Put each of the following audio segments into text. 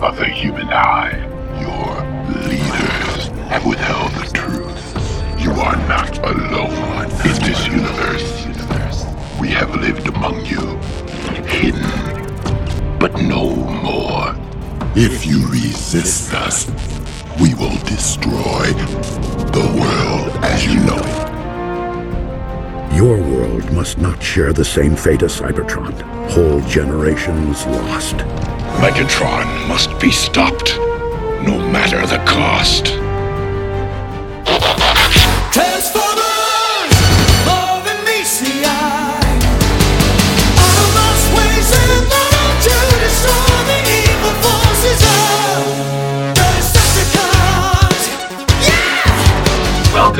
of the human eye. Your leaders have withheld the truth. You are not alone in this universe. We have lived among you, hidden, but no more. If you resist us, we will destroy the world as you know it. Your world must not share the same fate as Cybertron. Whole generations lost. Megatron must be stopped, no matter the cost.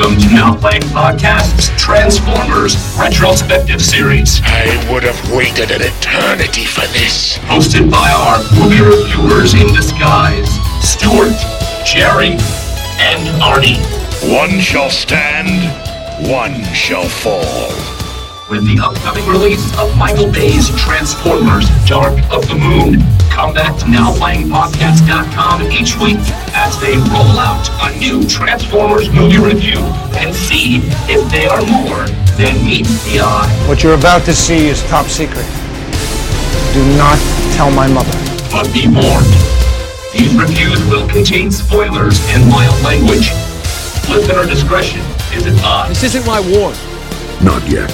Welcome to Now Playing Podcast's Transformers Retrospective Series, I would have waited an eternity for this. hosted by our movie reviewers in disguise, Stuart, Jerry, and Arnie. One shall stand, one shall fall. With the upcoming release of Michael Bay's Transformers Dark of the Moon, come back to NowPlayingPodcast.com each week as they roll out a new Transformers movie review and see if they are more than meets the eye. What you're about to see is top secret. Do not tell my mother. But be warned, these reviews will contain spoilers and mild language. Listener discretion is advised. This isn't my war. Not yet,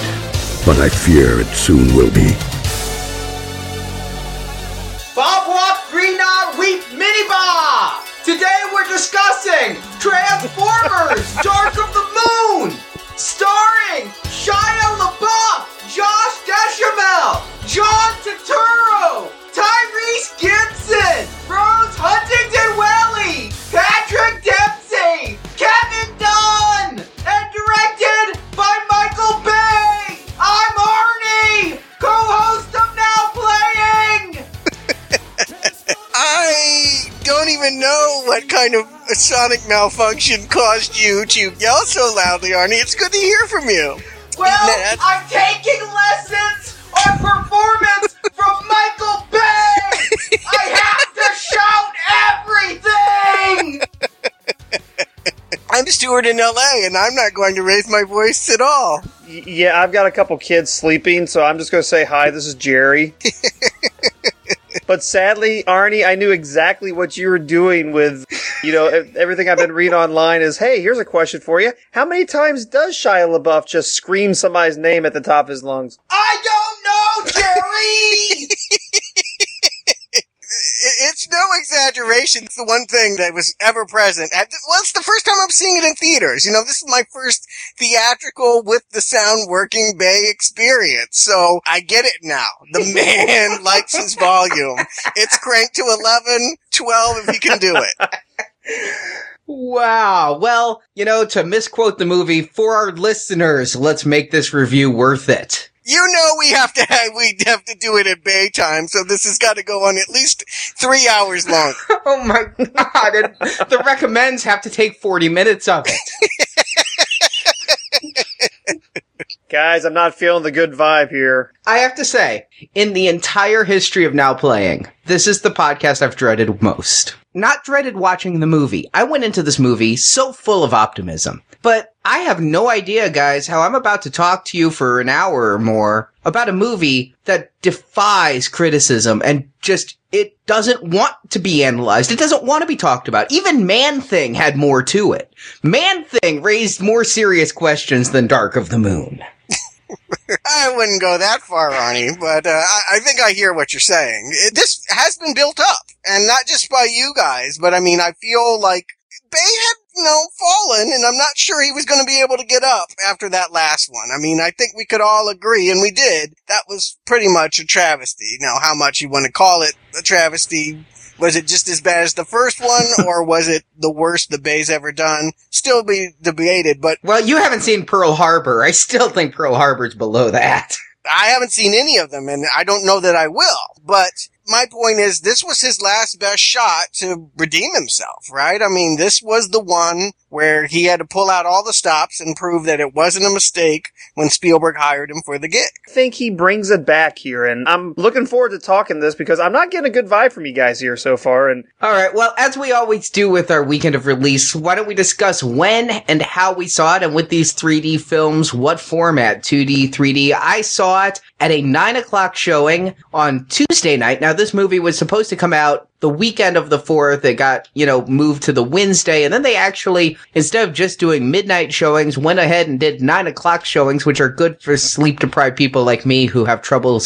but I fear it soon will be. Bob Walk Green Eye Weep Mini Bob! Today we're discussing Transformers Dark of the Moon! Starring Shia LaBeouf, Josh Duhamel, John Turturro, Tyrese Gibson, Rose Huntington Welly, don't even know what kind of a sonic malfunction caused you to yell so loudly, Arnie. It's good to hear from you. Well, Ned. I'm taking lessons on performance from Michael Bay! I have to shout everything! I'm Stuart in LA, and I'm not going to raise my voice at all. Y- yeah, I've got a couple kids sleeping, so I'm just going to say hi. This is Jerry. but sadly, Arnie, I knew exactly what you were doing with, you know, e- everything I've been reading online is, hey, here's a question for you. How many times does Shia LaBeouf just scream somebody's name at the top of his lungs? I don't know, Jerry! It's no exaggeration. It's the one thing that was ever present. At- Well, it's the first time I'm seeing it in theaters. You know, this is my first theatrical with the sound working Bay experience. So I get it now. The man likes his volume. It's cranked to 11, 12 if he can do it. wow, well, you know, to misquote the movie, for our listeners, let's make this review worth it. You know we have to have, we have to do it at Bay time, so this has got to go on at least three hours long. Oh my god, and the recommends have to take 40 minutes of it. Guys, I'm not feeling the good vibe here. I have to say, in the entire history of Now Playing, this is the podcast I've dreaded most. Not dreaded watching the movie. I went into this movie so full of optimism. But I have no idea, guys, how I'm about to talk to you for an hour or more about a movie that defies criticism and just, it doesn't want to be analyzed. It doesn't want to be talked about. Even Man Thing had more to it. Man Thing raised more serious questions than Dark of the Moon. I wouldn't go that far, Ronnie, but uh, I, think I hear what you're saying. It, this has been built up, and not just by you guys, but I mean, I feel like Bay had, you know, fallen, and I'm not sure he was going to be able to get up after that last one. I mean, I think we could all agree, and we did, that was pretty much a travesty. Now, how much you want to call it a travesty, was it just as bad as the first one, or was it the worst the Bay's ever done? Still be debated, but Well, you haven't seen Pearl Harbor. I still think Pearl Harbor's below that. I haven't seen any of them and I don't know that I will, but my point is this was his last best shot to redeem himself, right? I mean, this was the one where he had to pull out all the stops and prove that it wasn't a mistake when Spielberg hired him for the gig. I think he brings it back here, and I'm looking forward to talking this because I'm not getting a good vibe from you guys here so far. And All right. Well, as we always do with our weekend of release, why don't we discuss when and how we saw it, and with these 3D films, what format, 2D, 3D? I saw it at a nine o'clock showing on Tuesday night. Now, this movie was supposed to come out the weekend of the 4th. It got, you know, moved to the Wednesday. And then they actually, instead of just doing midnight showings, went ahead and did nine o'clock showings, which are good for sleep deprived people like me who have trouble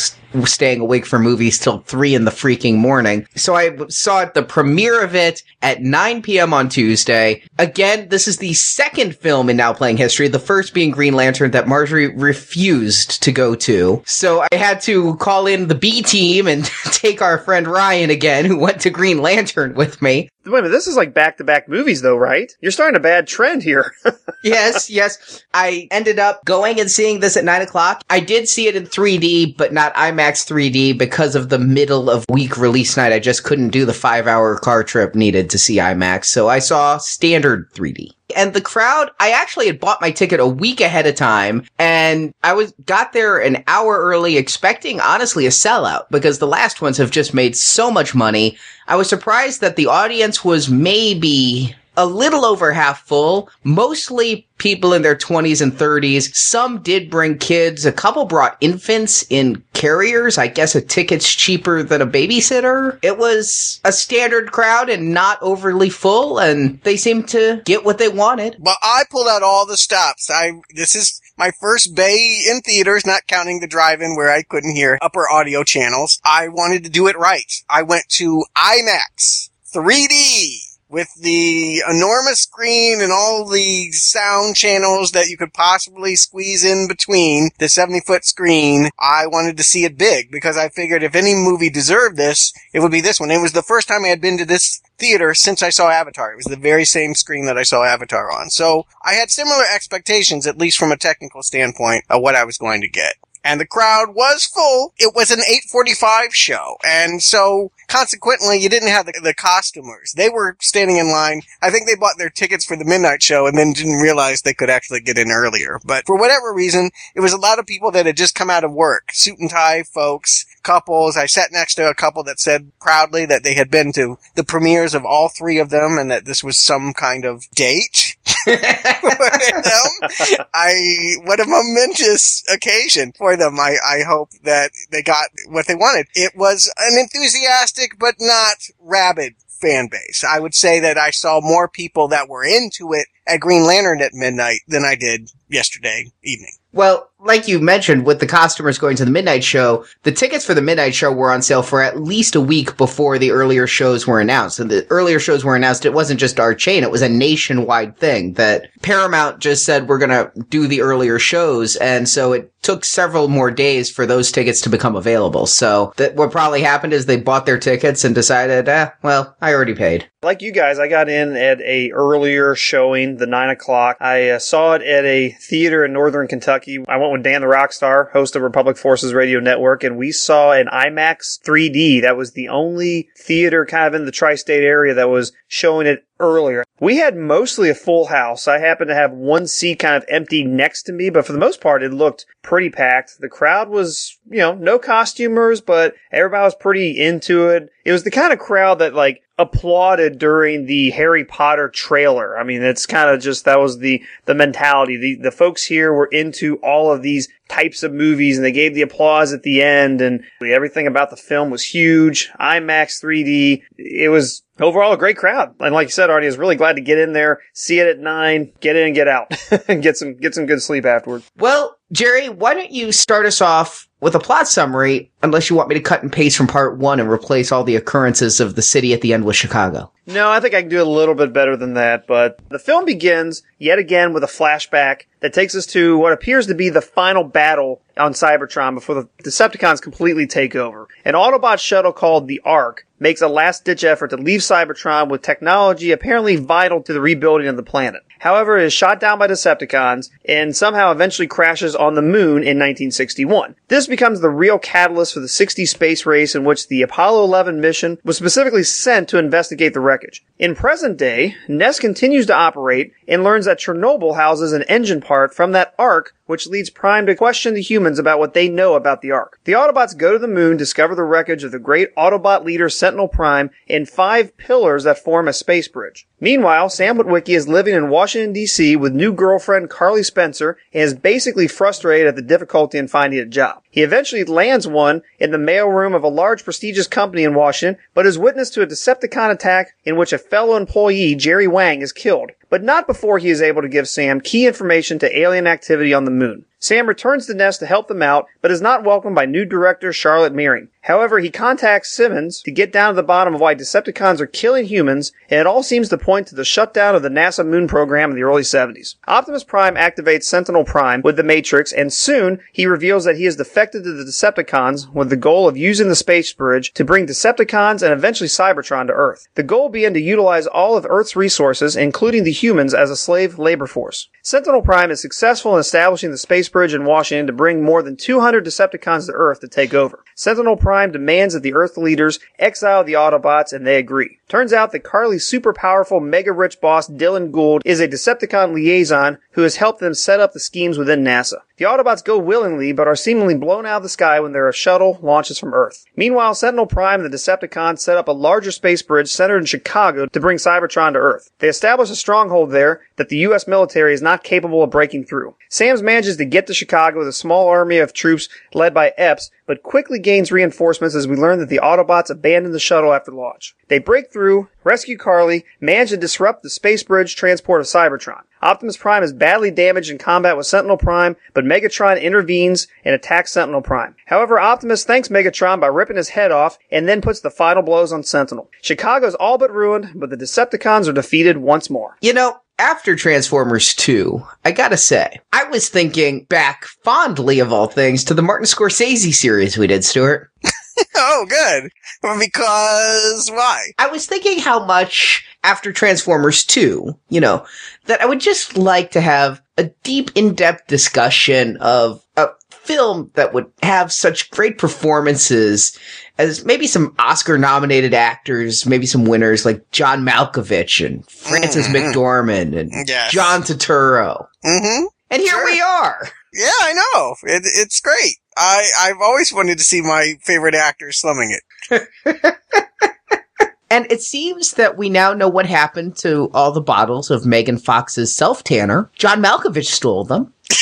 staying awake for movies till three in the freaking morning. So I saw the premiere of it at 9 p.m. on Tuesday. Again, this is the second film in Now Playing History, the first being Green Lantern that Marjorie refused to go to. So I had to call in the B team and take our friend Ryan again, who went to Green Lantern with me. Wait a minute, this is like back to back movies, though, right? You're starting a bad trend here. yes, yes. I ended up going and seeing this at nine o'clock. I did see it in 3D, but not IMAX 3D because of the middle of week release night. I just couldn't do the five hour car trip needed to see IMAX. So I saw standard 3D. And the crowd, I actually had bought my ticket a week ahead of time and I was, got there an hour early expecting honestly a sellout because the last ones have just made so much money. I was surprised that the audience was maybe a little over half full, mostly people in their 20s and 30s. Some did bring kids. A couple brought infants in carriers. I guess a ticket's cheaper than a babysitter. It was a standard crowd and not overly full, and they seemed to get what they wanted. Well, I pulled out all the stops. I, this is my first bay in theaters, not counting the drive-in where I couldn't hear upper audio channels. I wanted to do it right. I went to IMAX 3D with the enormous screen and all the sound channels that you could possibly squeeze in between the 70 foot screen. I wanted to see it big because I figured if any movie deserved this, it would be this one. It was the first time I had been to this theater since I saw Avatar. It was the very same screen that I saw Avatar on. So I had similar expectations, at least from a technical standpoint, of what I was going to get and the crowd was full. It was an 8:45 show, and so consequently, you didn't have the, the costumers. They were standing in line. I think they bought their tickets for the midnight show and then didn't realize they could actually get in earlier. But for whatever reason, it was a lot of people that had just come out of work, suit and tie folks, couples. I sat next to a couple that said proudly that they had been to the premieres of all three of them and that this was some kind of date. Them. I what a momentous occasion for them. I, I hope that they got what they wanted. It was an enthusiastic but not rabid fan base. I would say that I saw more people that were into it at Green Lantern at midnight than I did yesterday evening. Well, like you mentioned, with the costumers going to the midnight show, the tickets for the midnight show were on sale for at least a week before the earlier shows were announced. And the earlier shows were announced, it wasn't just our chain, it was a nationwide thing that Paramount just said we're gonna do the earlier shows. And so it took several more days for those tickets to become available. So that what probably happened is they bought their tickets and decided, eh, well, I already paid. like you guys, I got in at a earlier showing, the nine o'clock. I uh, saw it at a theater in northern Kentucky. I went with Dan the Rockstar, host of Republic Forces Radio Network, and we saw an IMAX 3D. That was the only theater kind of in the tri-state area that was showing it earlier. We had mostly a full house. I happened to have one seat kind of empty next to me, but for the most part, it looked pretty packed. The crowd was, you know, no costumers, but everybody was pretty into it. It was the kind of crowd that like applauded during the Harry Potter trailer. I mean, it's kind of just, that was the, the mentality. The, the folks here were into all of these types of movies and they gave the applause at the end and everything about the film was huge. IMAX 3D. It was overall a great crowd. And like you said, Arnie, is really glad to get in there, see it at nine, get in and get out and get some, get some good sleep afterward. Well, Jerry, why don't you start us off with a plot summary, unless you want me to cut and paste from part one and replace all the occurrences of the city at the end with Chicago. No, I think I can do a little bit better than that, but the film begins yet again with a flashback that takes us to what appears to be the final battle on Cybertron before the Decepticons completely take over. An Autobot shuttle called the Ark makes a last ditch effort to leave Cybertron with technology apparently vital to the rebuilding of the planet. However, it is shot down by Decepticons and somehow eventually crashes on the moon in 1961. This becomes the real catalyst for the 60 space race in which the Apollo 11 mission was specifically sent to investigate the wreckage. In present day, NEST continues to operate and learns that Chernobyl houses an engine part from that Ark which leads Prime to question the humans about what they know about the Ark. The Autobots go to the moon, discover the wreckage of the great Autobot leader Sentinel Prime, and five pillars that form a space bridge. Meanwhile, Sam Witwicky is living in Washington, D.C. with new girlfriend Carly Spencer and is basically frustrated at the difficulty in finding a job. He eventually lands one in the mailroom of a large prestigious company in Washington, but is witness to a Decepticon attack in which a fellow employee, Jerry Wang, is killed but not before he is able to give Sam key information to alien activity on the moon. Sam returns to NEST to help them out, but is not welcomed by new director Charlotte Mearing. However, he contacts Simmons to get down to the bottom of why Decepticons are killing humans, and it all seems to point to the shutdown of the NASA moon program in the early 70s. Optimus Prime activates Sentinel Prime with the Matrix, and soon he reveals that he has to the Decepticons with the goal of using the space bridge to bring Decepticons and eventually Cybertron to Earth. The goal being to utilize all of Earth's resources, including the humans, as a slave labor force. Sentinel Prime is successful in establishing the space bridge in Washington to bring more than 200 Decepticons to Earth to take over. Sentinel Prime demands that the Earth leaders exile the Autobots, and they agree. Turns out that Carly's super powerful, mega rich boss, Dylan Gould, is a Decepticon liaison who has helped them set up the schemes within NASA. The Autobots go willingly, but are seemingly blown out of the sky when their shuttle launches from Earth. Meanwhile, Sentinel Prime and the Decepticons set up a larger space bridge centered in Chicago to bring Cybertron to Earth. They establish a stronghold there that the U.S. military is not capable of breaking through. Sams manages to get to Chicago with a small army of troops led by Epps, but quickly gains reinforcements as we learn that the Autobots abandoned the shuttle after launch. They break through, rescue Carly, manage to disrupt the space bridge transport of Cybertron. Optimus Prime is badly damaged in combat with Sentinel Prime, but Megatron intervenes and attacks Sentinel Prime. However, Optimus thanks Megatron by ripping his head off and then puts the final blows on Sentinel. Chicago's all but ruined, but the Decepticons are defeated once more. You know, after Transformers 2, I gotta say, I was thinking back fondly of all things to the Martin Scorsese series we did, Stuart. oh, good. Because why? I was thinking how much after Transformers 2, you know, that I would just like to have a deep, in-depth discussion of a film that would have such great performances as maybe some Oscar nominated actors, maybe some winners like John Malkovich and Frances McDormand and Yes. John Turturro. Mm-hmm. And here Sure. we are. Yeah, I know. It, it's great. I, I've always wanted to see my favorite actor slumming it. And it seems that we now know what happened to all the bottles of Megan Fox's self tanner. John Malkovich stole them.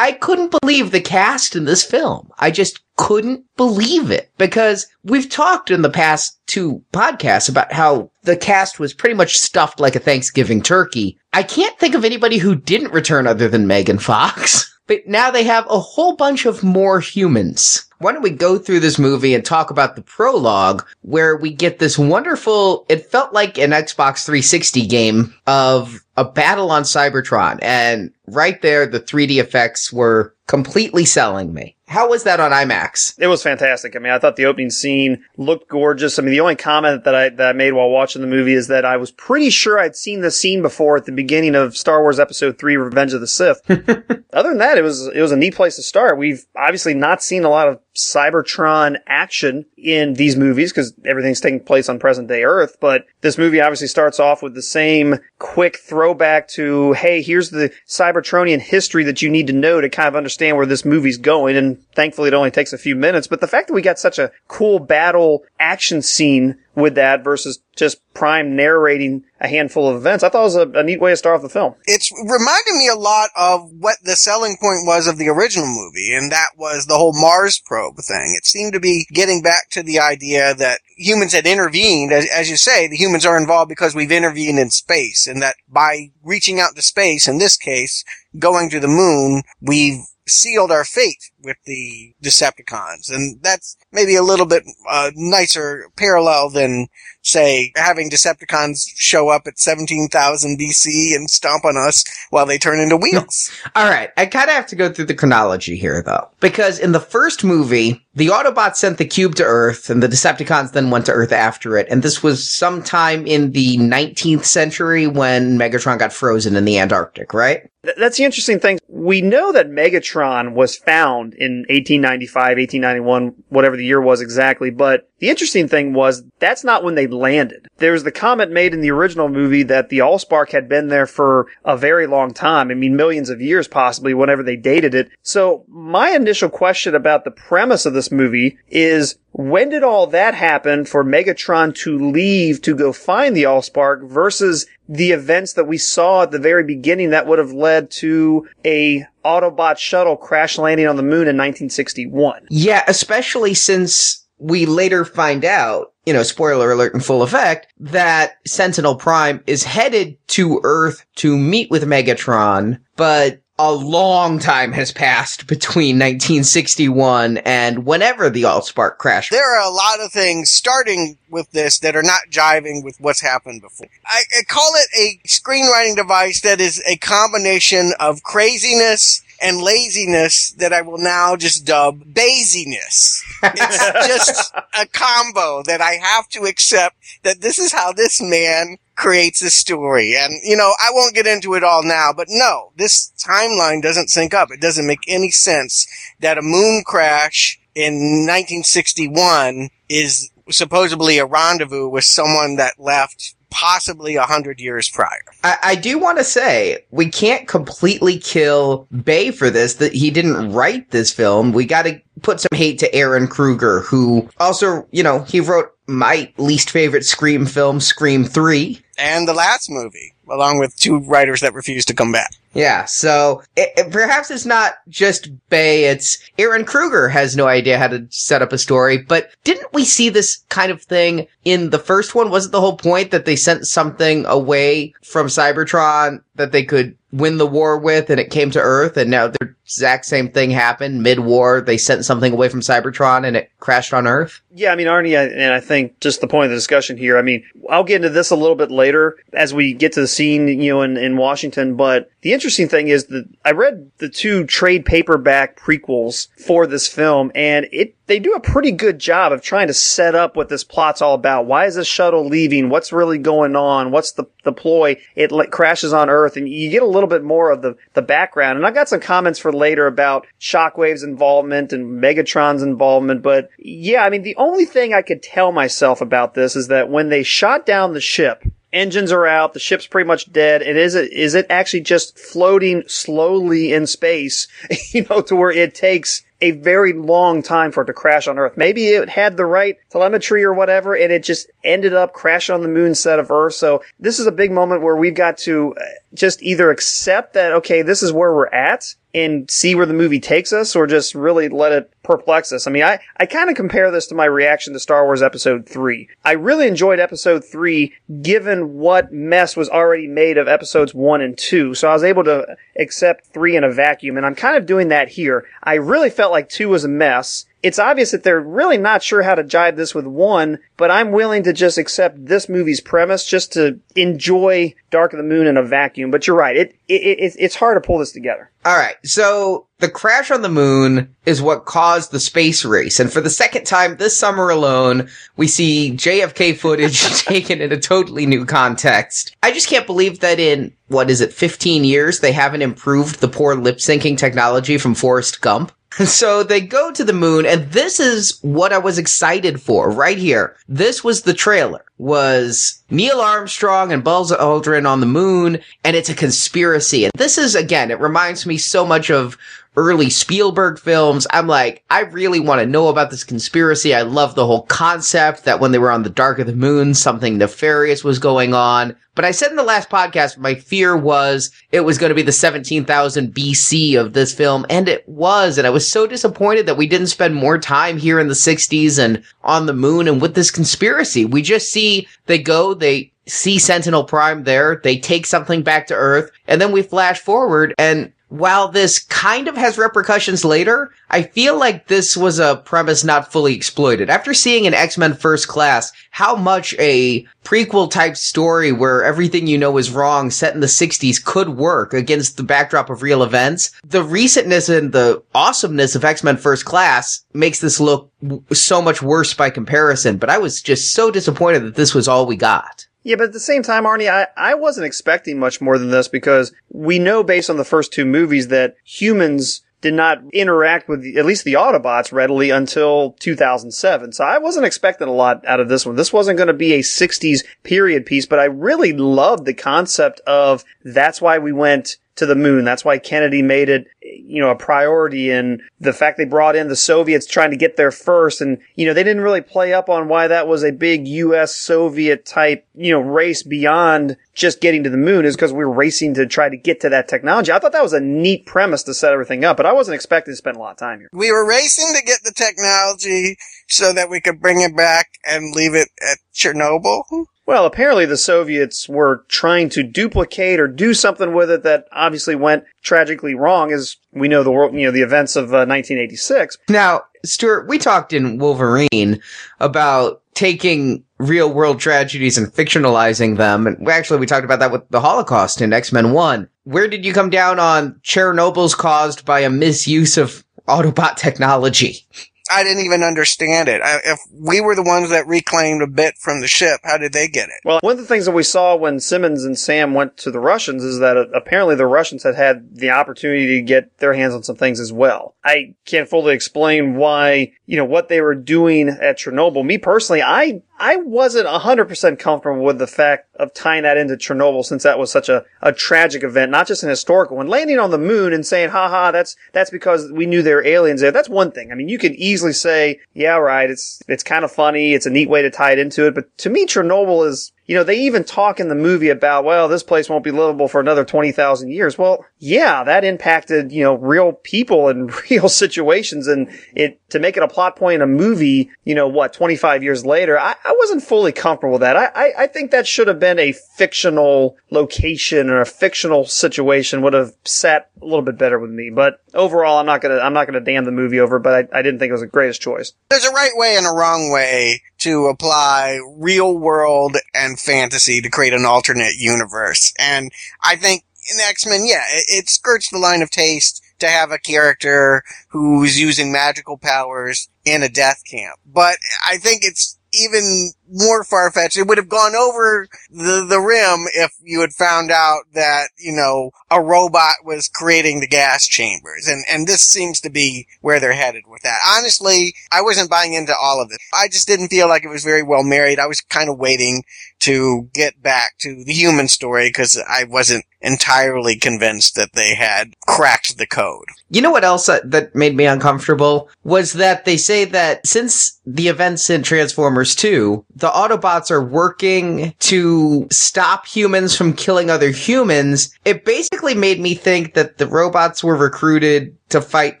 I couldn't believe the cast in this film. I just couldn't believe it because we've talked in the past two podcasts about how the cast was pretty much stuffed like a Thanksgiving turkey. I can't think of anybody who didn't return other than Megan Fox. But now they have a whole bunch of more humans. Why don't we go through this movie and talk about the prologue where we get this wonderful, it felt like an Xbox 360 game of a battle on Cybertron. And right there, the 3D effects were completely selling me. How was that on IMAX? It was fantastic. I mean, I thought the opening scene looked gorgeous. I mean, the only comment that I that I made while watching the movie is that I was pretty sure I'd seen this scene before at the beginning of Star Wars Episode Three: Revenge of the Sith. Other than that, it was it was a neat place to start. We've obviously not seen a lot of Cybertron action in these movies because everything's taking place on present day Earth. But this movie obviously starts off with the same quick throwback to, hey, here's the Cybertronian history that you need to know to kind of understand where this movie's going. And thankfully, it only takes a few minutes. But the fact that we got such a cool battle action scene with that versus just Prime narrating a handful of events, I thought it was a, a neat way to start off the film. It's reminded me a lot of what the selling point was of the original movie, and that was the whole Mars probe thing. It seemed to be getting back to the idea that humans had intervened. As, as you say, the humans are involved because we've intervened in space, and that by reaching out to space, in this case, going to the moon, we've sealed our fate with the Decepticons, and that's maybe a little bit uh, nicer parallel than say having Decepticons show up at 17,000 BC and stomp on us while they turn into wheels. All right, I kind of have to go through the chronology here, though, because in the first movie, the Autobots sent the cube to Earth, and the Decepticons then went to Earth after it. And this was sometime in the 19th century when Megatron got frozen in the Antarctic, right? Th- That's the interesting thing. We know that Megatron was found in 1895, 1891, whatever the year was exactly, but the interesting thing was that's not when they landed. There was the comment made in the original movie that the Allspark had been there for a very long time. I mean, millions of years possibly, whenever they dated it. So my initial question about the premise of this movie is when did all that happen for Megatron to leave to go find the Allspark versus the events that we saw at the very beginning that would have led to a Autobot shuttle crash landing on the moon in 1961? Yeah, especially since we later find out, you know, spoiler alert in full effect, that Sentinel Prime is headed to Earth to meet with Megatron, but a long time has passed between 1961 and whenever the Allspark crashed. There are a lot of things starting with this that are not jiving with what's happened before. I, I call it a screenwriting device that is a combination of craziness and laziness that I will now just dub baziness. It's just a combo that I have to accept that this is how this man creates a story. And, you know, I won't get into it all now, but no, this timeline doesn't sync up. It doesn't make any sense that a moon crash in 1961 is supposedly a rendezvous with someone that left possibly a hundred years prior. I, I do want to say we can't completely kill Bay for this. That he didn't write this film. We got to put some hate to Ehren Kruger, who also, you know, he wrote my least favorite Scream film, Scream Three. And the last movie, along with two writers that refused to come back. Yeah, so it, it- perhaps it's not just Bay, it's Ehren Kruger has no idea how to set up a story, but didn't we see this kind of thing in the first one? Wasn't the whole point that they sent something away from Cybertron that they could win the war with and it came to Earth and now the exact same thing happened mid-war. They sent something away from Cybertron and it crashed on Earth? Yeah, I mean, Arnie, I- and I think just the point of the discussion here, I mean, I'll get into this a little bit later as we get to the scene, you know, in, in Washington, but the interesting thing is that I read the two trade paperback prequels for this film, and it, they do a pretty good job of trying to set up what this plot's all about. Why is this shuttle leaving? What's really going on? What's the, the ploy? It like, crashes on Earth, and you get a little bit more of the, the background. And I've got some comments for later about Shockwave's involvement and Megatron's involvement, but yeah, I mean, the only thing I could tell myself about this is that when they shot down the ship, engines are out, the ship's pretty much dead, and is it, is it actually just floating slowly in space, you know, to where it takes a very long time for it to crash on Earth. Maybe it had the right telemetry or whatever, and it just ended up crashing on the moon instead of Earth. So this is a big moment where we've got to uh, just either accept that, okay, this is where we're at and see where the movie takes us or just really let it perplex us. I mean, I, I kind of compare this to my reaction to Star Wars Episode 3. I really enjoyed Episode 3 given what mess was already made of Episodes 1 and 2. So I was able to accept 3 in a vacuum and I'm kind of doing that here. I really felt like 2 was a mess. It's obvious that they're really not sure how to jive this with one, but I'm willing to just accept this movie's premise just to enjoy Dark of the Moon in a vacuum. But you're right. It, it, it it's hard to pull this together. All right. So the crash on the moon is what caused the space race. And for the second time this summer alone, we see JFK footage taken in a totally new context. I just can't believe that in, what is it, 15 years, they haven't improved the poor lip syncing technology from Forrest Gump. So they go to the moon and this is what I was excited for right here. This was the trailer was Neil Armstrong and Buzz Aldrin on the moon and it's a conspiracy. And this is again, it reminds me so much of early Spielberg films. I'm like, I really want to know about this conspiracy. I love the whole concept that when they were on the dark of the moon, something nefarious was going on. But I said in the last podcast, my fear was it was going to be the 17,000 BC of this film, and it was. And I was so disappointed that we didn't spend more time here in the 60s and on the moon and with this conspiracy. We just see they go, they see Sentinel Prime there, they take something back to Earth, and then we flash forward and while this kind of has repercussions later, I feel like this was a premise not fully exploited. After seeing an X-Men First Class, how much a prequel type story where everything you know is wrong set in the 60s could work against the backdrop of real events, the recentness and the awesomeness of X-Men First Class makes this look w- so much worse by comparison. But I was just so disappointed that this was all we got. Yeah, but at the same time, Arnie, I, I wasn't expecting much more than this because we know based on the first two movies that humans did not interact with the, at least the Autobots readily until 2007. So I wasn't expecting a lot out of this one. This wasn't going to be a 60s period piece, but I really loved the concept of that's why we went to the moon. That's why Kennedy made it, you know, a priority and the fact they brought in the Soviets trying to get there first. And, you know, they didn't really play up on why that was a big U.S. Soviet type, you know, race beyond just getting to the moon is because we were racing to try to get to that technology. I thought that was a neat premise to set everything up, but I wasn't expecting to spend a lot of time here. We were racing to get the technology so that we could bring it back and leave it at Chernobyl. Well, apparently the Soviets were trying to duplicate or do something with it that obviously went tragically wrong, as we know the world, you know, the events of uh, 1986. Now, Stuart, we talked in Wolverine about taking real world tragedies and fictionalizing them. And actually, we talked about that with the Holocaust in X-Men 1. Where did you come down on Chernobyl's caused by a misuse of Autobot technology? I didn't even understand it. I, if we were the ones that reclaimed a bit from the ship, how did they get it? Well, one of the things that we saw when Simmons and Sam went to the Russians is that uh, apparently the Russians had had the opportunity to get their hands on some things as well. I can't fully explain why, you know, what they were doing at Chernobyl. Me personally, I I wasn't 100% comfortable with the fact of tying that into Chernobyl since that was such a, a tragic event, not just an historical one. Landing on the moon and saying, haha, that's, that's because we knew there were aliens there. That's one thing. I mean, you can easily say, yeah, right, it's, it's kind of funny. It's a neat way to tie it into it. But to me, Chernobyl is, you know, they even talk in the movie about, well, this place won't be livable for another 20,000 years. Well, yeah, that impacted, you know, real people and real situations. And it, to make it a plot point in a movie, you know, what, 25 years later, I, I wasn't fully comfortable with that. I, I, I think that should have been a fictional location or a fictional situation would have sat a little bit better with me. But overall, I'm not gonna, I'm not gonna damn the movie over, but I, I didn't think it was the greatest choice. There's a right way and a wrong way to apply real world and fantasy to create an alternate universe. And I think in X-Men, yeah, it, it skirts the line of taste to have a character who's using magical powers in a death camp. But I think it's even more far-fetched. It would have gone over the, the rim if you had found out that, you know, a robot was creating the gas chambers. And, and this seems to be where they're headed with that. Honestly, I wasn't buying into all of it. I just didn't feel like it was very well married. I was kind of waiting to get back to the human story because I wasn't entirely convinced that they had cracked the code. You know what else that made me uncomfortable was that they say that since the events in Transformers 2, the Autobots are working to stop humans from killing other humans. It basically made me think that the robots were recruited to fight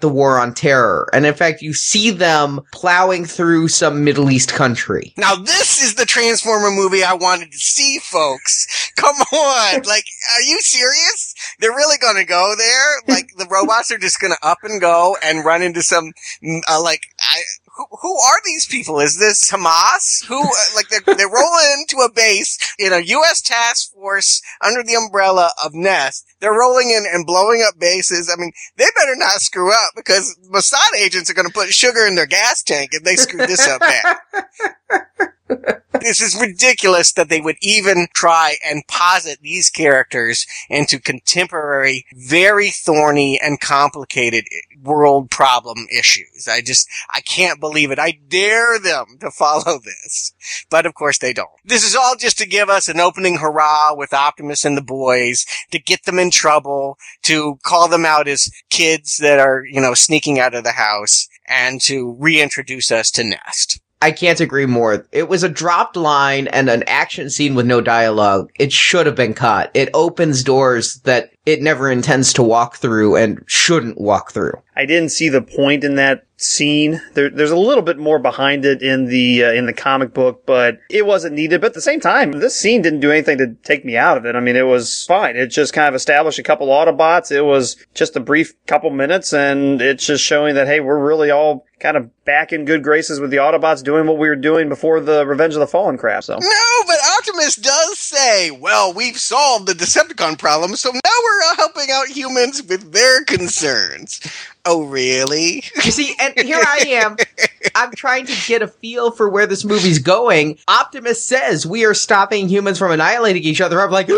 the war on terror. And in fact, you see them plowing through some Middle East country. Now this is the Transformer movie I wanted to see, folks. Come on. like, are you serious? They're really gonna go there? Like, the robots are just gonna up and go and run into some, uh, like, I, who, who are these people? Is this Hamas? Who, uh, like, they're, they're rolling into a base in a U.S. task force under the umbrella of Nest. They're rolling in and blowing up bases. I mean, they better not screw up because Mossad agents are going to put sugar in their gas tank if they screw this up bad. this is ridiculous that they would even try and posit these characters into contemporary, very thorny and complicated world problem issues. I just, I can't believe it. I dare them to follow this. But of course they don't. This is all just to give us an opening hurrah with Optimus and the boys, to get them in trouble, to call them out as kids that are, you know, sneaking out of the house, and to reintroduce us to Nest. I can't agree more. It was a dropped line and an action scene with no dialogue. It should have been cut. It opens doors that it never intends to walk through and shouldn't walk through. I didn't see the point in that scene. There, there's a little bit more behind it in the uh, in the comic book, but it wasn't needed. But at the same time, this scene didn't do anything to take me out of it. I mean, it was fine. It just kind of established a couple Autobots. It was just a brief couple minutes, and it's just showing that hey, we're really all kind of back in good graces with the Autobots doing what we were doing before the Revenge of the Fallen crap. So No, but Optimus does say, well, we've solved the Decepticon problem, so now we're uh, helping out humans with their concerns. Oh, really? You see, and here I am. I'm trying to get a feel for where this movie's going. Optimus says we are stopping humans from annihilating each other. I'm like,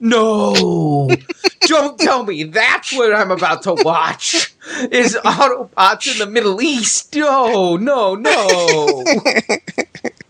no, don't tell me that's what I'm about to watch. Is Autobots in the Middle East? No, no, no.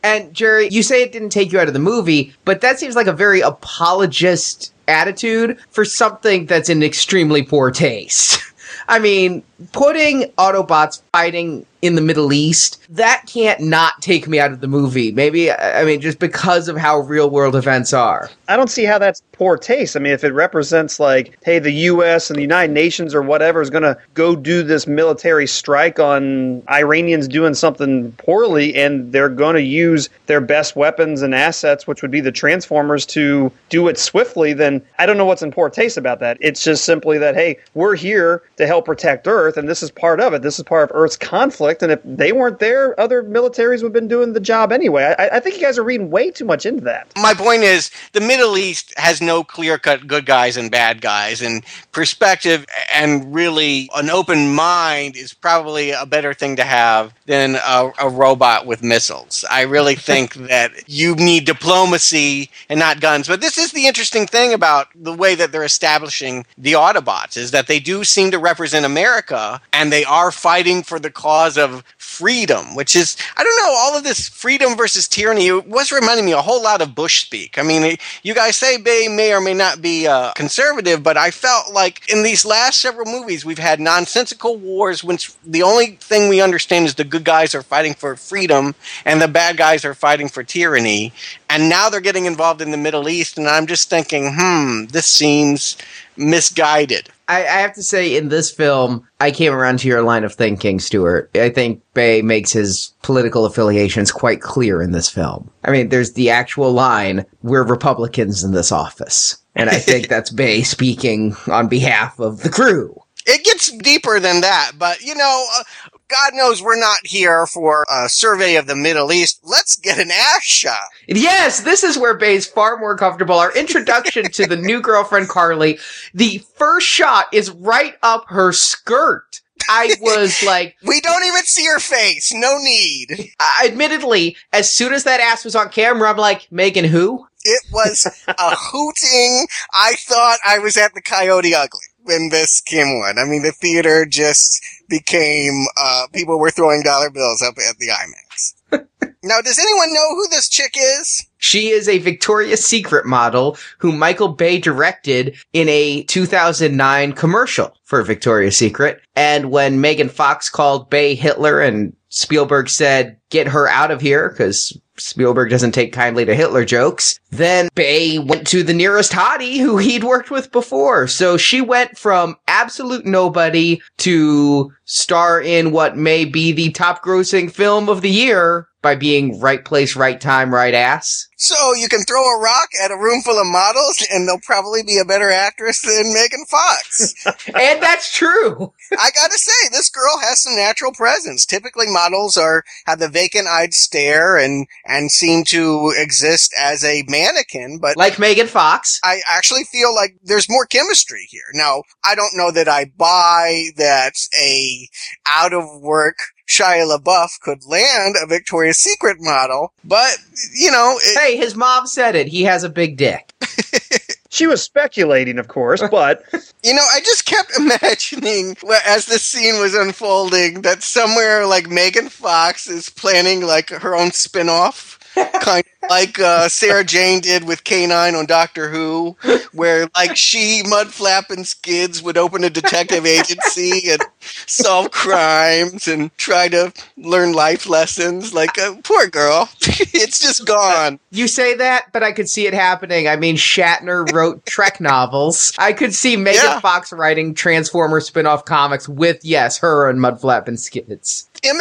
And Jerry, you say it didn't take you out of the movie, but that seems like a very apologist attitude for something that's in extremely poor taste. I mean, putting Autobots fighting in the Middle East, that can't not take me out of the movie. Maybe, I mean, just because of how real world events are. I don't see how that's poor taste. I mean, if it represents like, hey, the U.S. and the United Nations or whatever is going to go do this military strike on Iranians doing something poorly, and they're going to use their best weapons and assets, which would be the Transformers, to do it swiftly, then I don't know what's in poor taste about that. It's just simply that, hey, we're here to help protect Earth, and this is part of it. This is part of Earth's conflict, and if they weren't there, other militaries would have been doing the job anyway. I, I think you guys are reading way too much into that. My point is, the Middle East has no clear cut good guys and bad guys, and perspective and really an open mind is probably a better thing to have than a, a robot with missiles. I really think that you need diplomacy and not guns. But this is the interesting thing about the way that they're establishing the Autobots is that they do seem to represent America and they are fighting for the cause of freedom, which is, I don't know, all of this freedom versus tyranny was reminding me a whole lot of Bush speak. I mean, you guys say Bay may or may not be uh, conservative, but I felt like in these last several movies, we've had nonsensical wars, which the only thing we understand is the good guys are fighting for freedom and the bad guys are fighting for tyranny. And now they're getting involved in the Middle East, and I'm just thinking, hmm, this seems misguided. I, I have to say, in this film, I came around to your line of thinking, Stuart. I think Bay makes his political affiliations quite clear in this film. I mean, there's the actual line, we're Republicans in this office. And I think that's Bay speaking on behalf of the crew. It gets deeper than that, but you know, uh, God knows we're not here for a survey of the Middle East. Let's get an ass shot. Yes, this is where Bay's far more comfortable. Our introduction to the new girlfriend, Carly, the first shot is right up her skirt. I was like, We don't even see her face. No need. admittedly, as soon as that ass was on camera, I'm like, Megan who? It was a hooting. I thought I was at the Coyote Ugly when this came on. I mean, the theater just became, uh, people were throwing dollar bills up at the IMAX. now, does anyone know who this chick is? She is a Victoria's Secret model who Michael Bay directed in a 2009 commercial for Victoria's Secret. And when Megan Fox called Bay Hitler and Spielberg said, get her out of here because Spielberg doesn't take kindly to Hitler jokes. Then Bay went to the nearest hottie who he'd worked with before. So she went from absolute nobody to star in what may be the top grossing film of the year by being right place, right time, right ass. So you can throw a rock at a room full of models and they'll probably be a better actress than Megan Fox. and that's true. I gotta say, this girl has some natural presence. Typically models are, have the vacant eyed stare and, and seem to exist as a mannequin, but Like Megan Fox. I actually feel like there's more chemistry here. Now, I don't know that I buy that a out of work Shia LaBeouf could land a Victoria's Secret model, but you know, it, Hey, his mom said it. He has a big dick. She was speculating, of course, but you know, I just kept imagining as the scene was unfolding that somewhere like Megan Fox is planning like her own spin-off. kind of like uh, Sarah Jane did with K9 on Doctor Who, where like she, Mudflap, and Skids would open a detective agency, and solve crimes and try to learn life lessons. Like, uh, poor girl. it's just gone. You say that, but I could see it happening. I mean, Shatner wrote Trek novels. I could see Megan Yeah. Fox writing Transformer spin-off comics with, yes, her and Mudflap and Skids. MMS.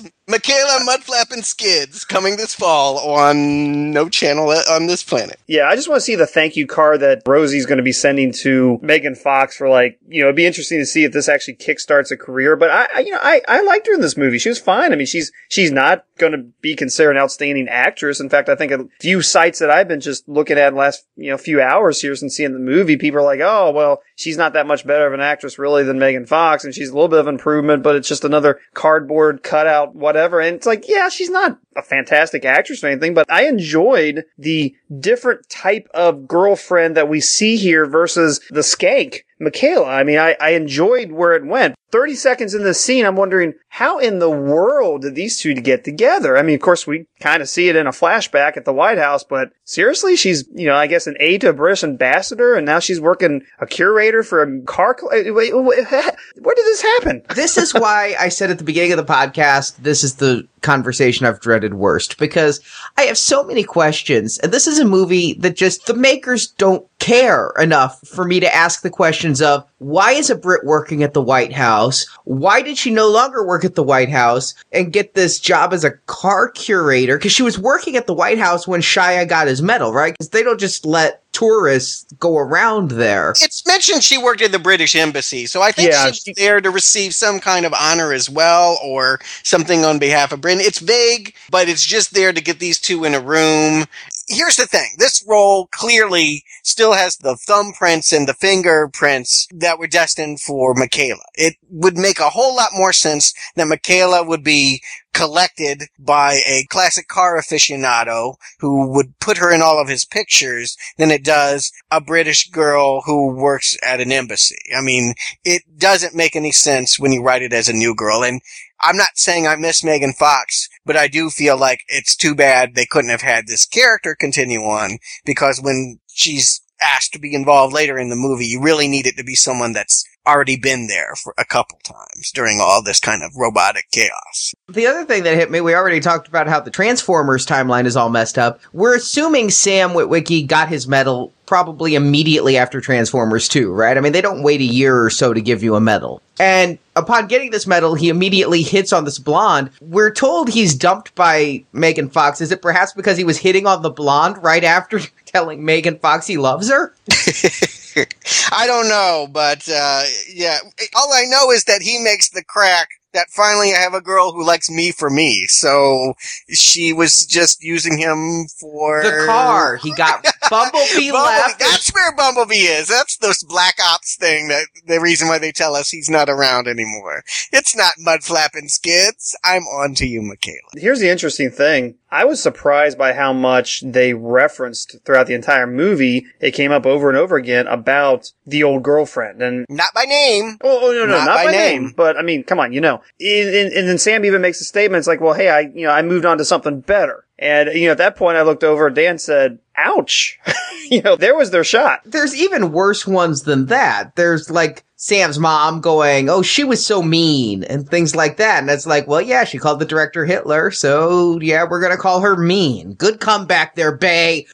Well, Mikaela Mudflap and Skids coming this fall on no channel uh, on this planet. Yeah, I just want to see the thank you card that Rosie's going to be sending to Megan Fox for like, you know, it'd be interesting to see if this actually kickstarts a career. But I, I you know, I, I liked her in this movie. She was fine. I mean, she's, she's not going to be considered an outstanding actress. In fact, I think a few sites that I've been just looking at in the last, you know, few hours here since seeing the movie, people are like, oh, well, she's not that much better of an actress really than Megan Fox. And she's a little bit of improvement, but it's just another cardboard cutout, whatever. And it's like, yeah, she's not a fantastic actress or anything, but I enjoyed the different type of girlfriend that we see here versus the skank, Mikaela. I mean, I, I enjoyed where it went. 30 seconds in the scene, I'm wondering how in the world did these two get together? I mean, of course, we kind of see it in a flashback at the White House, but seriously, she's, you know, I guess an aide to a British ambassador, and now she's working a curator for a car. Cl- wait, wait, wait, where did this happen? This is why I said at the beginning of the podcast, this is the conversation I've dreaded worst because I have so many questions. And this is a movie that just the makers don't care enough for me to ask the questions of why is a Brit working at the White House? Why did she no longer work at the White House and get this job as a car curator? Because she was working at the White House when Shia got his medal, right? Because they don't just let tourists go around there. It's mentioned she worked at the British Embassy, so I think Yeah, she's she- there to receive some kind of honor as well, or something on behalf of Britain. It's vague, but it's just there to get these two in a room. Here's the thing. This role clearly still has the thumbprints and the fingerprints that were destined for Mikaela. It would make a whole lot more sense that Mikaela would be collected by a classic car aficionado who would put her in all of his pictures than it does a British girl who works at an embassy. I mean, it doesn't make any sense when you write it as a new girl. And I'm not saying I miss Megan Fox, but I do feel like it's too bad they couldn't have had this character continue on because when she's asked to be involved later in the movie, you really need it to be someone that's already been there for a couple times during all this kind of robotic chaos. The other thing that hit me, we already talked about how the Transformers timeline is all messed up. We're assuming Sam Witwicky got his medal probably immediately after Transformers 2, right? I mean, they don't wait a year or so to give you a medal. And upon getting this medal, he immediately hits on this blonde. We're told he's dumped by Megan Fox. Is it perhaps because he was hitting on the blonde right after telling Megan Fox he loves her? I don't know, but uh, yeah, all I know is that he makes the crack that finally I have a girl who likes me for me. So she was just using him for The car. He got Bumblebee Bumblebee. left. That's where Bumblebee is. That's this Black Ops thing that the reason why they tell us he's not around anymore. It's not Mudflap and Skids. I'm on to you, Mikaela. Here's the interesting thing. I was surprised by how much they referenced throughout the entire movie. It came up over and over again about the old girlfriend. And Not by name. Oh, oh no, no, Not not, by by, name. name. But I mean, come on, you know. And, and, then Sam even makes a statement. It's like, well, hey, I, you know, I moved on to something better. And you know, at that point, I looked over. Dan said, "Ouch!" you know, there was their shot. there's even worse ones than that. There's like Sam's mom going, "Oh, she was so mean," and things like that. And it's like, well, yeah, she called the director Hitler, so yeah, we're gonna call her mean. Good comeback there, Bay.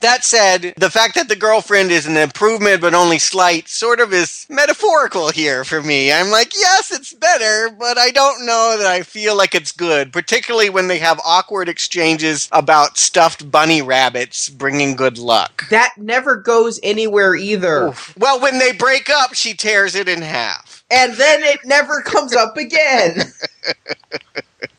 That said, the fact that the girlfriend is an improvement but only slight sort of is metaphorical here for me. I'm like, yes, it's better, but I don't know that I feel like it's good, particularly when they have awkward exchanges about stuffed bunny rabbits bringing good luck. That never goes anywhere either. Well, when they break up, she tears it in half. And then it never comes up again.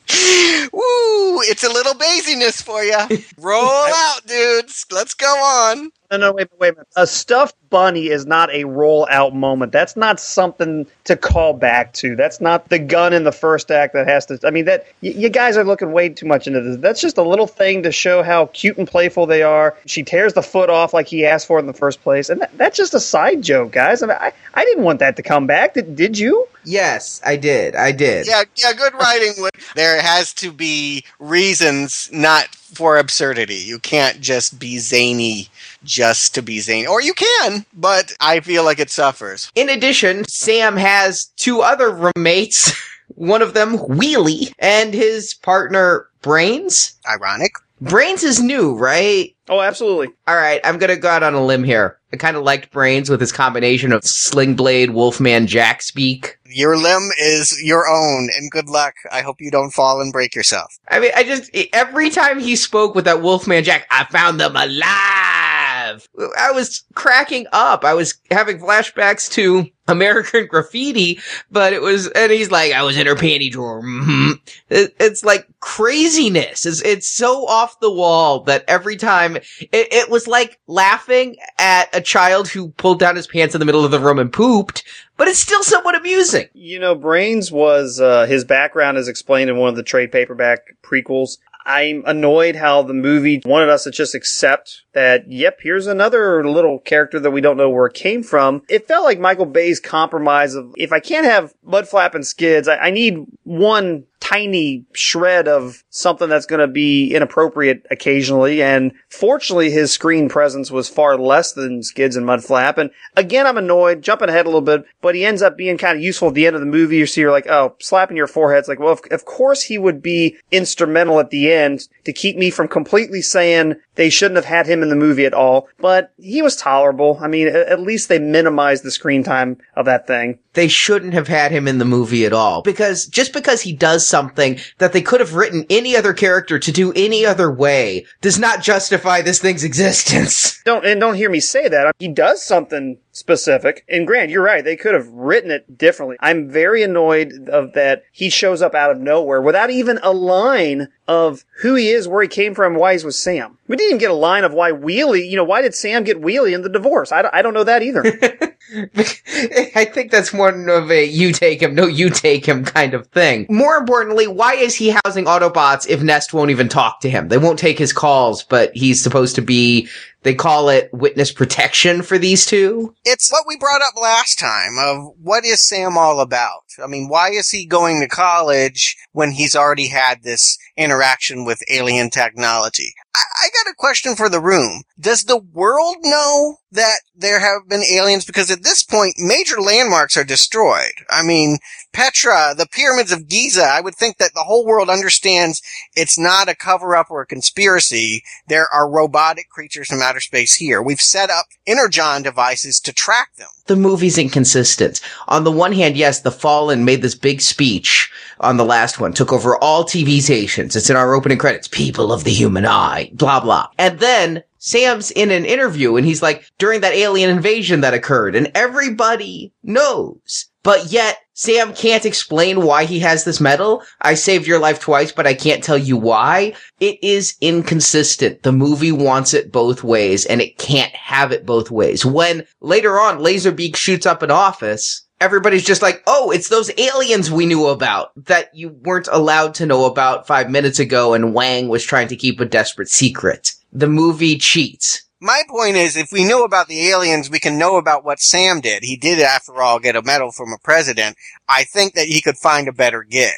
Woo! It's a little basiness for you. Roll out, dudes. Let's go on. No, no, wait, wait a minute. A uh, stuffed bunny is not a roll out moment. That's not something to call back to. That's not the gun in the first act that has to. I mean, that y- you guys are looking way too much into this. That's just a little thing to show how cute and playful they are. She tears the foot off like he asked for in the first place, and that, that's just a side joke, guys. I mean, I, I didn't want that to come back. Did, did you? yes, I did. I did. Yeah, yeah, good writing. would- There has to be reasons, not for absurdity. You can't just be zany just to be zany. Or you can, but I feel like it suffers. In addition, Sam has two other roommates. One of them, Wheelie, and his partner, Brains. Ironic. Brains is new, right? Oh, absolutely. All right, I'm gonna go out on a limb here. I kind of liked Brains with his combination of Sling Blade, Wolfman, Jack speak. Your limb is your own, and good luck. I hope you don't fall and break yourself. I mean, I just every time he spoke with that Wolfman Jack, I found them alive. I was cracking up. I was having flashbacks to American Graffiti, but it was, and he's like, I was in her panty drawer. hmm It, it's like craziness. It's, it's so off the wall that every time it, it was like laughing at a child who pulled down his pants in the middle of the room and pooped, but it's still somewhat amusing. You know, Brains was uh, his background is explained in one of the trade paperback prequels. I'm annoyed how the movie wanted us to just accept that, yep, here's another little character that we don't know where it came from. It felt like Michael Bay's compromise of, if I can't have Mudflap and Skids, I, I need one tiny shred of something that's going to be inappropriate occasionally. And fortunately, his screen presence was far less than Skids and Mudflap. And again, I'm annoyed, jumping ahead a little bit, but he ends up being kind of useful at the end of the movie. You see, you're like, oh, slapping your forehead. It's like, well, of, of course he would be instrumental at the end to keep me from completely saying they shouldn't have had him in the movie at all. But he was tolerable. I mean, at least they minimized the screen time of that thing. They shouldn't have had him in the movie at all because just because he does something that they could have written any other character to do any other way does not justify this thing's existence. Don't and don't hear me say that. He does something specific. And Grant, you're right. They could have written it differently. I'm very annoyed of that he shows up out of nowhere without even a line of who he is, where he came from, why he's with Sam. We didn't even get a line of why Wheelie, you know, why did Sam get Wheelie in the divorce? I don't, don't know that either. I think that's more of a you take him, no you take him kind of thing. More importantly, why is he housing Autobots if NEST won't even talk to him? They won't take his calls, but he's supposed to be, they call it witness protection for these two. It's what we brought up last time of what is Sam all about? I mean, why is he going to college when he's already had this interaction with alien technology? I, I got a question for the room. Does the world know that there have been aliens? Because at this point, major landmarks are destroyed. I mean, Petra, the pyramids of Giza, I would think that the whole world understands it's not a cover up or a conspiracy. There are robotic creatures from outer space here. We've set up Energon devices to track them. The movie's inconsistent. On the one hand, yes, the Fallen made this big speech on the last one, took over all TV stations. It's in our opening credits. People of the human eye, blah, blah. And then Sam's in an interview and he's like, during that alien invasion that occurred and everybody knows. But yet, Sam can't explain why he has this medal. I saved your life twice, but I can't tell you why. It is inconsistent. The movie wants it both ways and it can't have it both ways. When later on Laserbeak shoots up an office, everybody's just like, oh, it's those aliens we knew about that you weren't allowed to know about five minutes ago and Wang was trying to keep a desperate secret. The movie cheats. My point is, if we knew about the aliens, we can know about what Sam did. He did, after all, get a medal from a president. I think that he could find a better gig.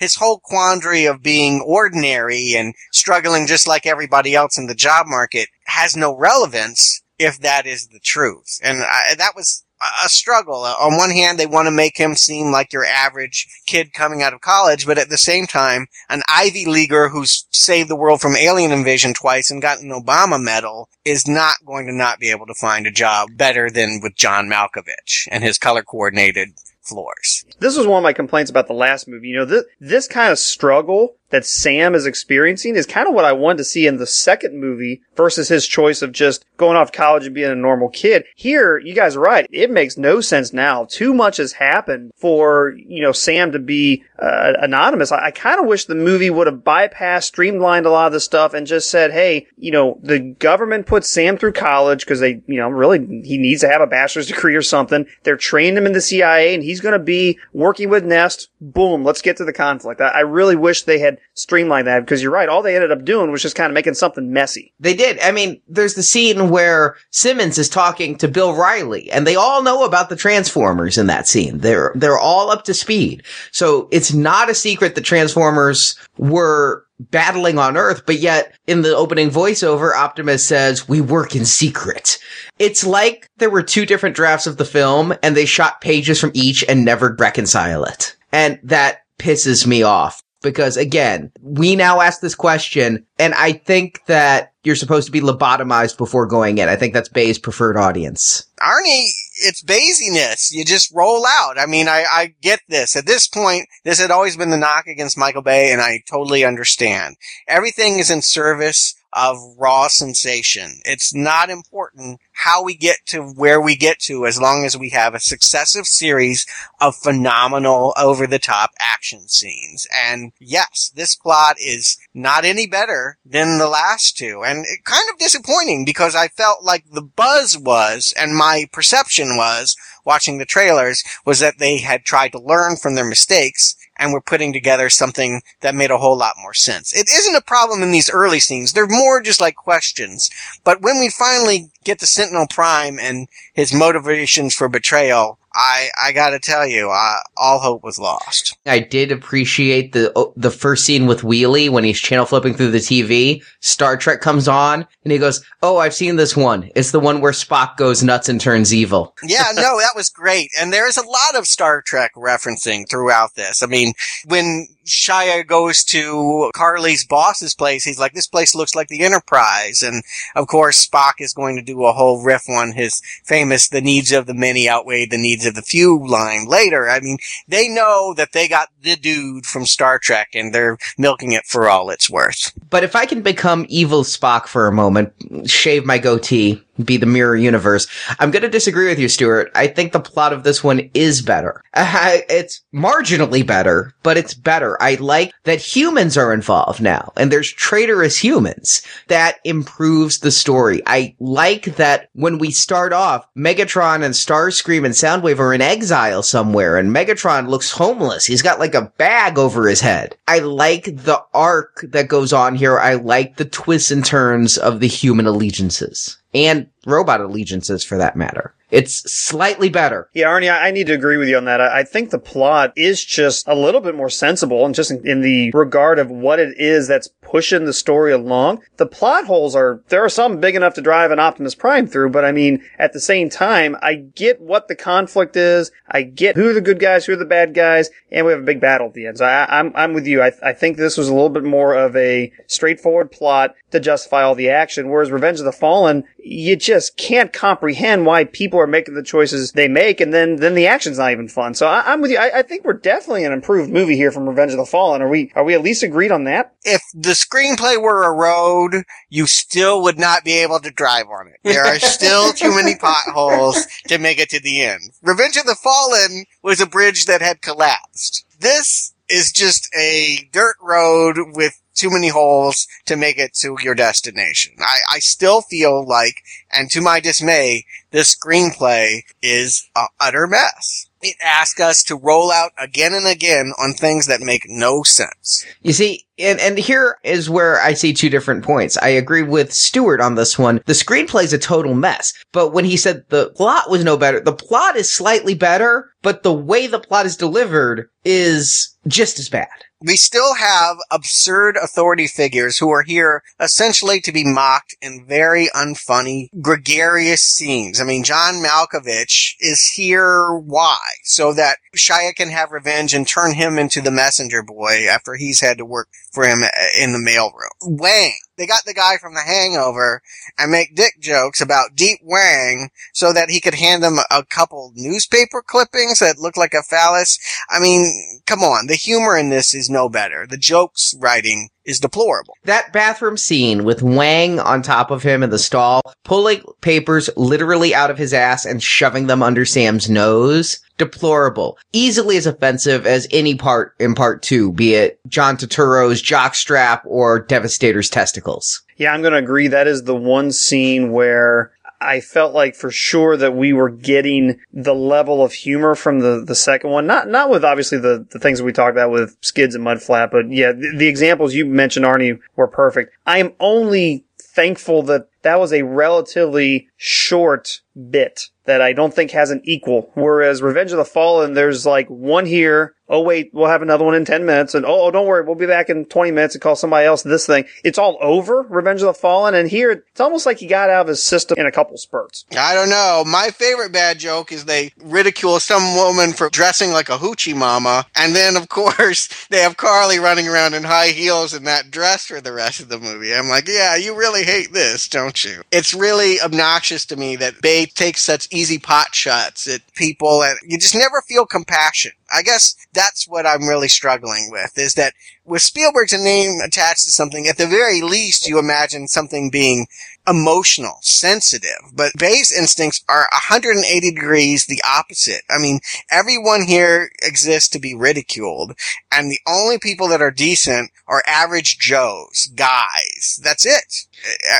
His whole quandary of being ordinary and struggling just like everybody else in the job market has no relevance if that is the truth. And I, that was a struggle. Uh, On one hand, they want to make him seem like your average kid coming out of college, but at the same time, an Ivy Leaguer who's saved the world from alien invasion twice and got an Obama medal is not going to not be able to find a job better than with John Malkovich and his color coordinated floors. this was one of my complaints about the last movie. You know, this, this kind of struggle that Sam is experiencing is kind of what I wanted to see in the second movie versus his choice of just going off college and being a normal kid. Here, you guys are right. It makes no sense now. Too much has happened for, you know, Sam to be uh, anonymous. I, I kind of wish the movie would have bypassed, streamlined a lot of this stuff and just said, hey, you know, the government put Sam through college because they, you know, really, he needs to have a bachelor's degree or something. They're training him in the CIA and he's going to be working with NEST. Boom. Let's get to the conflict. I, I really wish they had had streamlined that because you're right. All they ended up doing was just kind of making something messy. They did. I mean, there's the scene where Simmons is talking to Bill Riley and they all know about the Transformers in that scene. They're, they're all up to speed. So it's not a secret that Transformers were battling on Earth, but yet in the opening voiceover, Optimus says, we work in secret. It's like there were two different drafts of the film and they shot pages from each and never reconcile it. And that pisses me off because again, we now ask this question and I think that you're supposed to be lobotomized before going in. I think that's Bay's preferred audience. Arnie, it's Basiness. You just roll out. I mean, I, I get this. At this point, this had always been the knock against Michael Bay, and I totally understand. Everything is in service of raw sensation. It's not important how we get to where we get to as long as we have a successive series of phenomenal over the top action scenes. And yes, this plot is not any better than the last two and it kind of disappointing because I felt like the buzz was and my perception was watching the trailers was that they had tried to learn from their mistakes and we're putting together something that made a whole lot more sense. It isn't a problem in these early scenes. They're more just like questions. But when we finally get to Sentinel Prime and his motivations for betrayal, I, I gotta tell you, uh, all hope was lost. I did appreciate the oh, the first scene with Wheelie when he's channel flipping through the TV. Star Trek comes on and he goes, "Oh, I've seen this one. It's the one where Spock goes nuts and turns evil." Yeah, no, that was great. And there's a lot of Star Trek referencing throughout this. I mean, when Shia goes to Carly's boss's place, he's like, this place looks like the Enterprise. And of course, Spock is going to do a whole riff on his famous, the needs of the many outweigh the needs the few line later. I mean, they know that they got the dude from Star Trek and they're milking it for all it's worth. But if I can become evil Spock for a moment, shave my goatee, be the mirror universe, I'm going to disagree with you, Stuart. I think the plot of this one is better. It's marginally better, but it's better. I like that humans are involved now and there's traitorous humans. That improves the story. I like that when we start off, Megatron and Starscream and Soundwave are in exile somewhere and Megatron looks homeless. He's got like a bag over his head. I like the arc that goes on here. I like the twists and turns of the human allegiances and robot allegiances for that matter. It's slightly better. Yeah, Arnie, I need to agree with you on that. I think the plot is just a little bit more sensible and just in, the regard of what it is that's pushing the story along. The plot holes are, there are some big enough to drive an Optimus Prime through, but I mean, at the same time, I get what the conflict is. I get who are the good guys, who are the bad guys, and we have a big battle at the end. So I, I'm, I'm with you. I, I think this was a little bit more of a straightforward plot to justify all the action, whereas Revenge of the Fallen, you just can't comprehend why people are making the choices they make, and then then the action's not even fun. So I, I'm with you. I, I think we're definitely an improved movie here from Revenge of the Fallen. Are we are we at least agreed on that? If the screenplay were a road, you still would not be able to drive on it. There are still too many potholes to make it to the end. Revenge of the Fallen was a bridge that had collapsed. This is just a dirt road with too many holes to make it to your destination. I, I still feel like, and to my dismay, this screenplay is a utter mess. It asks us to roll out again and again on things that make no sense. You see, and, and here is where I see two different points. I agree with Stewart on this one. The screenplay's a total mess. But when he said the plot was no better, the plot is slightly better, but the way the plot is delivered is just as bad. We still have absurd authority figures who are here essentially to be mocked in very unfunny, gregarious scenes. I mean, John Malkovich is here why? So that Shia can have revenge and turn him into the messenger boy after he's had to work for him uh, in the mailroom. Wang. They got the guy from the hangover and make dick jokes about Deep Wang so that he could hand them a couple newspaper clippings that look like a phallus. I mean, come on. The humor in this is no better. The jokes writing is deplorable. That bathroom scene with Wang on top of him in the stall, pulling papers literally out of his ass and shoving them under Sam's nose. Deplorable. Easily as offensive as any part in part two, be it John Turturro's jockstrap or Devastator's testicles. Yeah, I'm going to agree. That is the one scene where I felt like for sure that we were getting the level of humor from the, the second one. Not not with obviously the, the things that we talked about with Skids and Mudflap, but yeah, the, the examples you mentioned, Arnie, were perfect. I am only thankful that that was a relatively short bit that I don't think has an equal. Whereas Revenge of the Fallen, there's like one here. Oh wait, we'll have another one in 10 minutes. And oh, oh don't worry, we'll be back in 20 minutes and call somebody else this thing. It's all over, Revenge of the Fallen. And here, it's almost like he got out of his system in a couple spurts. I don't know. My favorite bad joke is they ridicule some woman for dressing like a hoochie mama. And then, of course, they have Carly running around in high heels in that dress for the rest of the movie. I'm like, yeah, you really hate this, don't you? It's really obnoxious to me that Bay takes such easy pot shots at people and you just never feel compassion. I guess that's what I'm really struggling with is that with Spielberg's name attached to something, at the very least, you imagine something being emotional, sensitive, but Bay's instincts are 180 degrees the opposite. I mean, everyone here exists to be ridiculed, and the only people that are decent are average Joes, guys. That's it.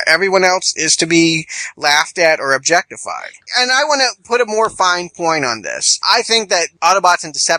Everyone else is to be laughed at or objectified. And I want to put a more fine point on this. I think that Autobots and Decepticons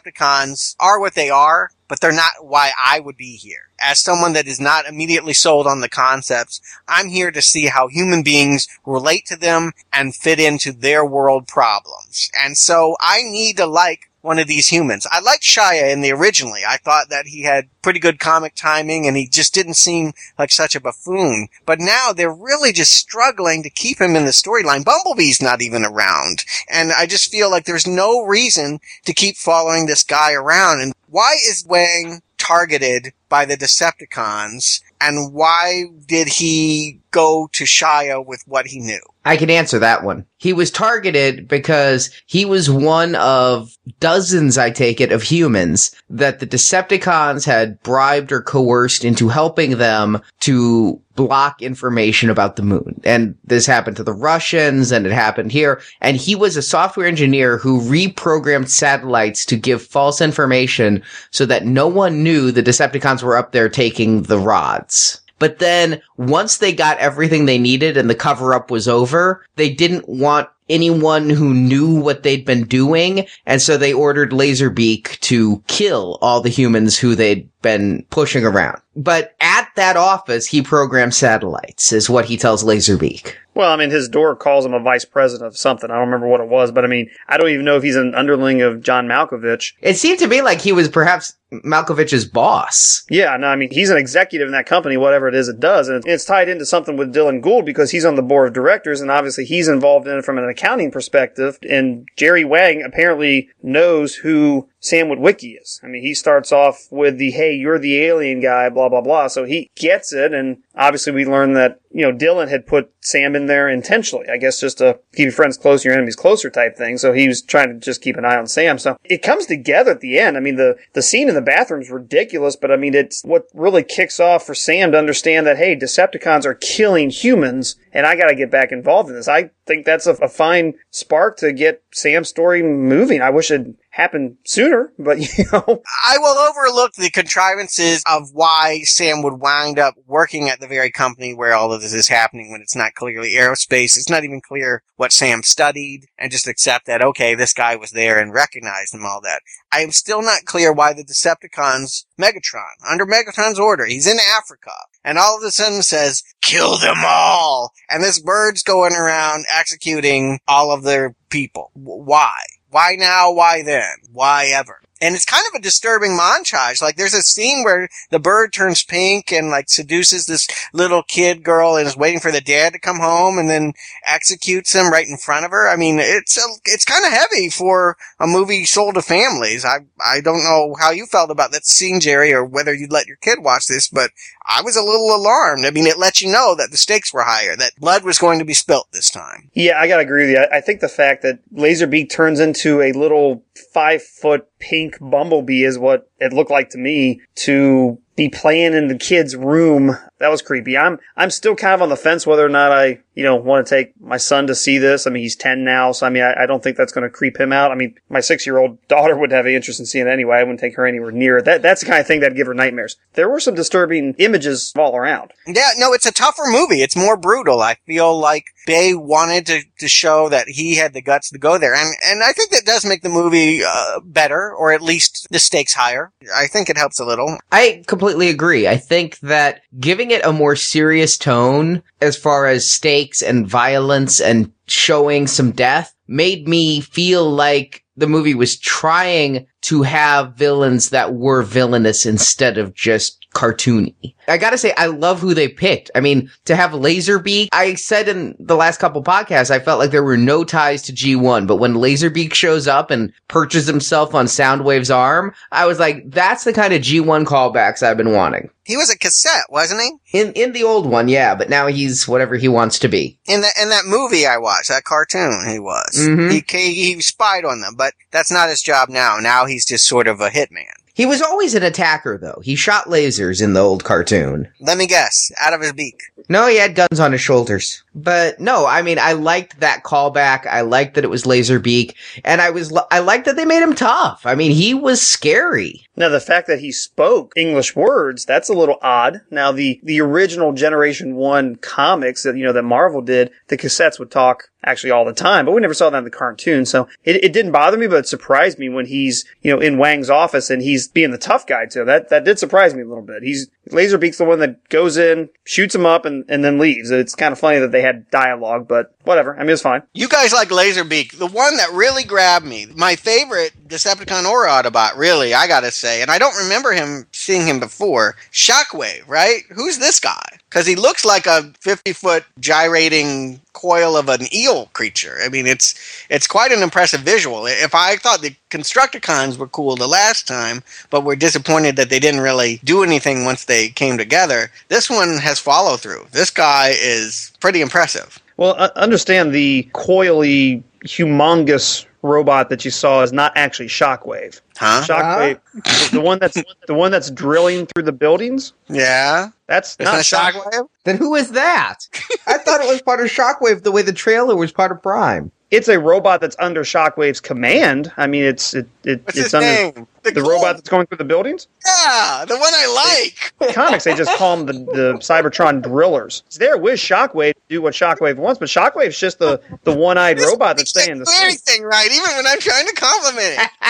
are what they are, but they're not why I would be here. As someone that is not immediately sold on the concepts, I'm here to see how human beings relate to them and fit into their world problems. And so I need to like one of these humans. I liked Shia in the originally. I thought that he had pretty good comic timing and he just didn't seem like such a buffoon. But now they're really just struggling to keep him in the storyline. Bumblebee's not even around. And I just feel like there's no reason to keep following this guy around. And why is Wang targeted by the Decepticons? And why did he go to Shia with what he knew? I can answer that one. He was targeted because he was one of dozens, I take it, of humans that the Decepticons had bribed or coerced into helping them to block information about the moon. And this happened to the Russians and it happened here. And he was a software engineer who reprogrammed satellites to give false information so that no one knew the Decepticons were up there taking the rods. But then once they got everything they needed and the cover up was over, they didn't want anyone who knew what they'd been doing. And so they ordered Laserbeak to kill all the humans who they'd been pushing around. But at that office, he programmed satellites is what he tells Laserbeak. Well, I mean, his door calls him a vice president of something. I don't remember what it was, but I mean, I don't even know if he's an underling of John Malkovich. It seemed to me like he was perhaps Malkovich's boss. Yeah, no, I mean, he's an executive in that company, whatever it is it does. And it's tied into something with Dylan Gould because he's on the board of directors and obviously he's involved in it from an accounting perspective. And Jerry Wang apparently knows who Sam Witwicky is. I mean, he starts off with the, hey, you're the alien guy, blah, blah, blah. So he gets it. And obviously we learn that, you know, Dylan had put Sam in there intentionally, I guess just to keep your friends close, your enemies closer type thing. So he was trying to just keep an eye on Sam. So it comes together at the end. I mean, the, the scene in the bathroom's ridiculous, but I mean, it's what really kicks off for Sam to understand that, hey, Decepticons are killing humans and I got to get back involved in this. I think that's a, a fine spark to get Sam's story moving. I wish it happened sooner, but you know. I will overlook the contrivances of why Sam would wind up working at the very company where all of this is happening when it's not clearly aerospace. It's not even clear what Sam studied and just accept that, okay, this guy was there and recognized him, all that. I am still not clear why the Decepticons, Megatron, under Megatron's order, he's in Africa, and all of a sudden says, kill them all! And this bird's going around executing all of their people. Why? Why now? Why then? Why ever? And it's kind of a disturbing montage. Like there's a scene where the bird turns pink and like seduces this little kid girl and is waiting for the dad to come home and then executes him right in front of her. I mean, it's a, it's kind of heavy for a movie sold to families. I, I don't know how you felt about that scene, Jerry, or whether you'd let your kid watch this, but I was a little alarmed. I mean, it let you know that the stakes were higher, that blood was going to be spilt this time. Yeah, I gotta agree with you. I I think the fact that Laserbeak turns into a little five foot pink bumblebee is what it looked like to me to be playing in the kid's room that was creepy. I'm I'm still kind of on the fence whether or not I you know want to take my son to see this. I mean, he's ten now, so I mean, I, I don't think that's going to creep him out. I mean, my six year old daughter would have any interest in seeing it anyway. I wouldn't take her anywhere near it. That that's the kind of thing that'd give her nightmares. There were some disturbing images all around. Yeah, no, it's a tougher movie. It's more brutal. I feel like Bay wanted to, to show that he had the guts to go there. And, and I think that does make the movie, uh, better, or at least the stakes higher. I think it helps a little. I completely agree. I think that giving it a more serious tone as far as stakes and violence and showing some death made me feel like the movie was trying to have villains that were villainous instead of just cartoony. I gotta say, I love who they picked. I mean, to have Laserbeak, I said in the last couple podcasts, I felt like there were no ties to G1, but when Laserbeak shows up and perches himself on Soundwave's arm, I was like, that's the kind of G1 callbacks I've been wanting. He was a cassette, wasn't he? In, in the old one, yeah, but now he's whatever he wants to be. In that in that movie I watched, that cartoon, he was. Mhm. He, he he spied on them, but that's not his job now. Now he's just sort of a hitman. He was always an attacker, though. He shot lasers in the old cartoon. Let me guess, out of his beak. No, he had guns on his shoulders. But no, I mean, I liked that callback. I liked that it was Laserbeak, and I was, I liked that they made him tough. I mean, he was scary. Now, the fact that he spoke English words, that's a little odd. Now, the, the original Generation 1 comics that, you know, that Marvel did, the cassettes would talk actually all the time, but we never saw that in the cartoon. So it, it didn't bother me, but it surprised me when he's, you know, in Wang's office and he's being the tough guy too. That, that did surprise me a little bit. He's, Laserbeak's the one that goes in, shoots him up and, and then leaves. It's kind of funny that they had dialogue, but whatever. I mean, it's fine. You guys like Laserbeak. The one that really grabbed me, my favorite Decepticon or Autobot, really, I gotta say, and I don't remember him seeing him before. Shockwave, right? Who's this guy? Because he looks like a 50 foot gyrating coil of an eel creature. I mean, it's it's quite an impressive visual. If I thought the Constructicons were cool the last time, but were disappointed that they didn't really do anything once they came together, this one has follow through. This guy is pretty impressive. Well, uh, understand the coily, humongous robot that you saw is not actually Shockwave. Huh? Shockwave, the one that's the one that's drilling through the buildings. Yeah. That's It's not not Shockwave. Shockwave? Then who is that? I thought it was part of Shockwave the way the trailer was part of Prime. It's a robot that's under Shockwave's command. I mean, it's it, it it's under name? the gold- robot that's going through the buildings. Yeah, the one I like. Comics they just call them the, the Cybertron drillers. It's there with Shockwave to do what Shockwave wants, but Shockwave's just the the one eyed robot that's staying in the street. anything right, even when I'm trying to compliment it.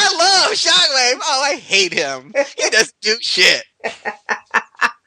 I love Shockwave. Oh, I hate him. He doesn't do shit.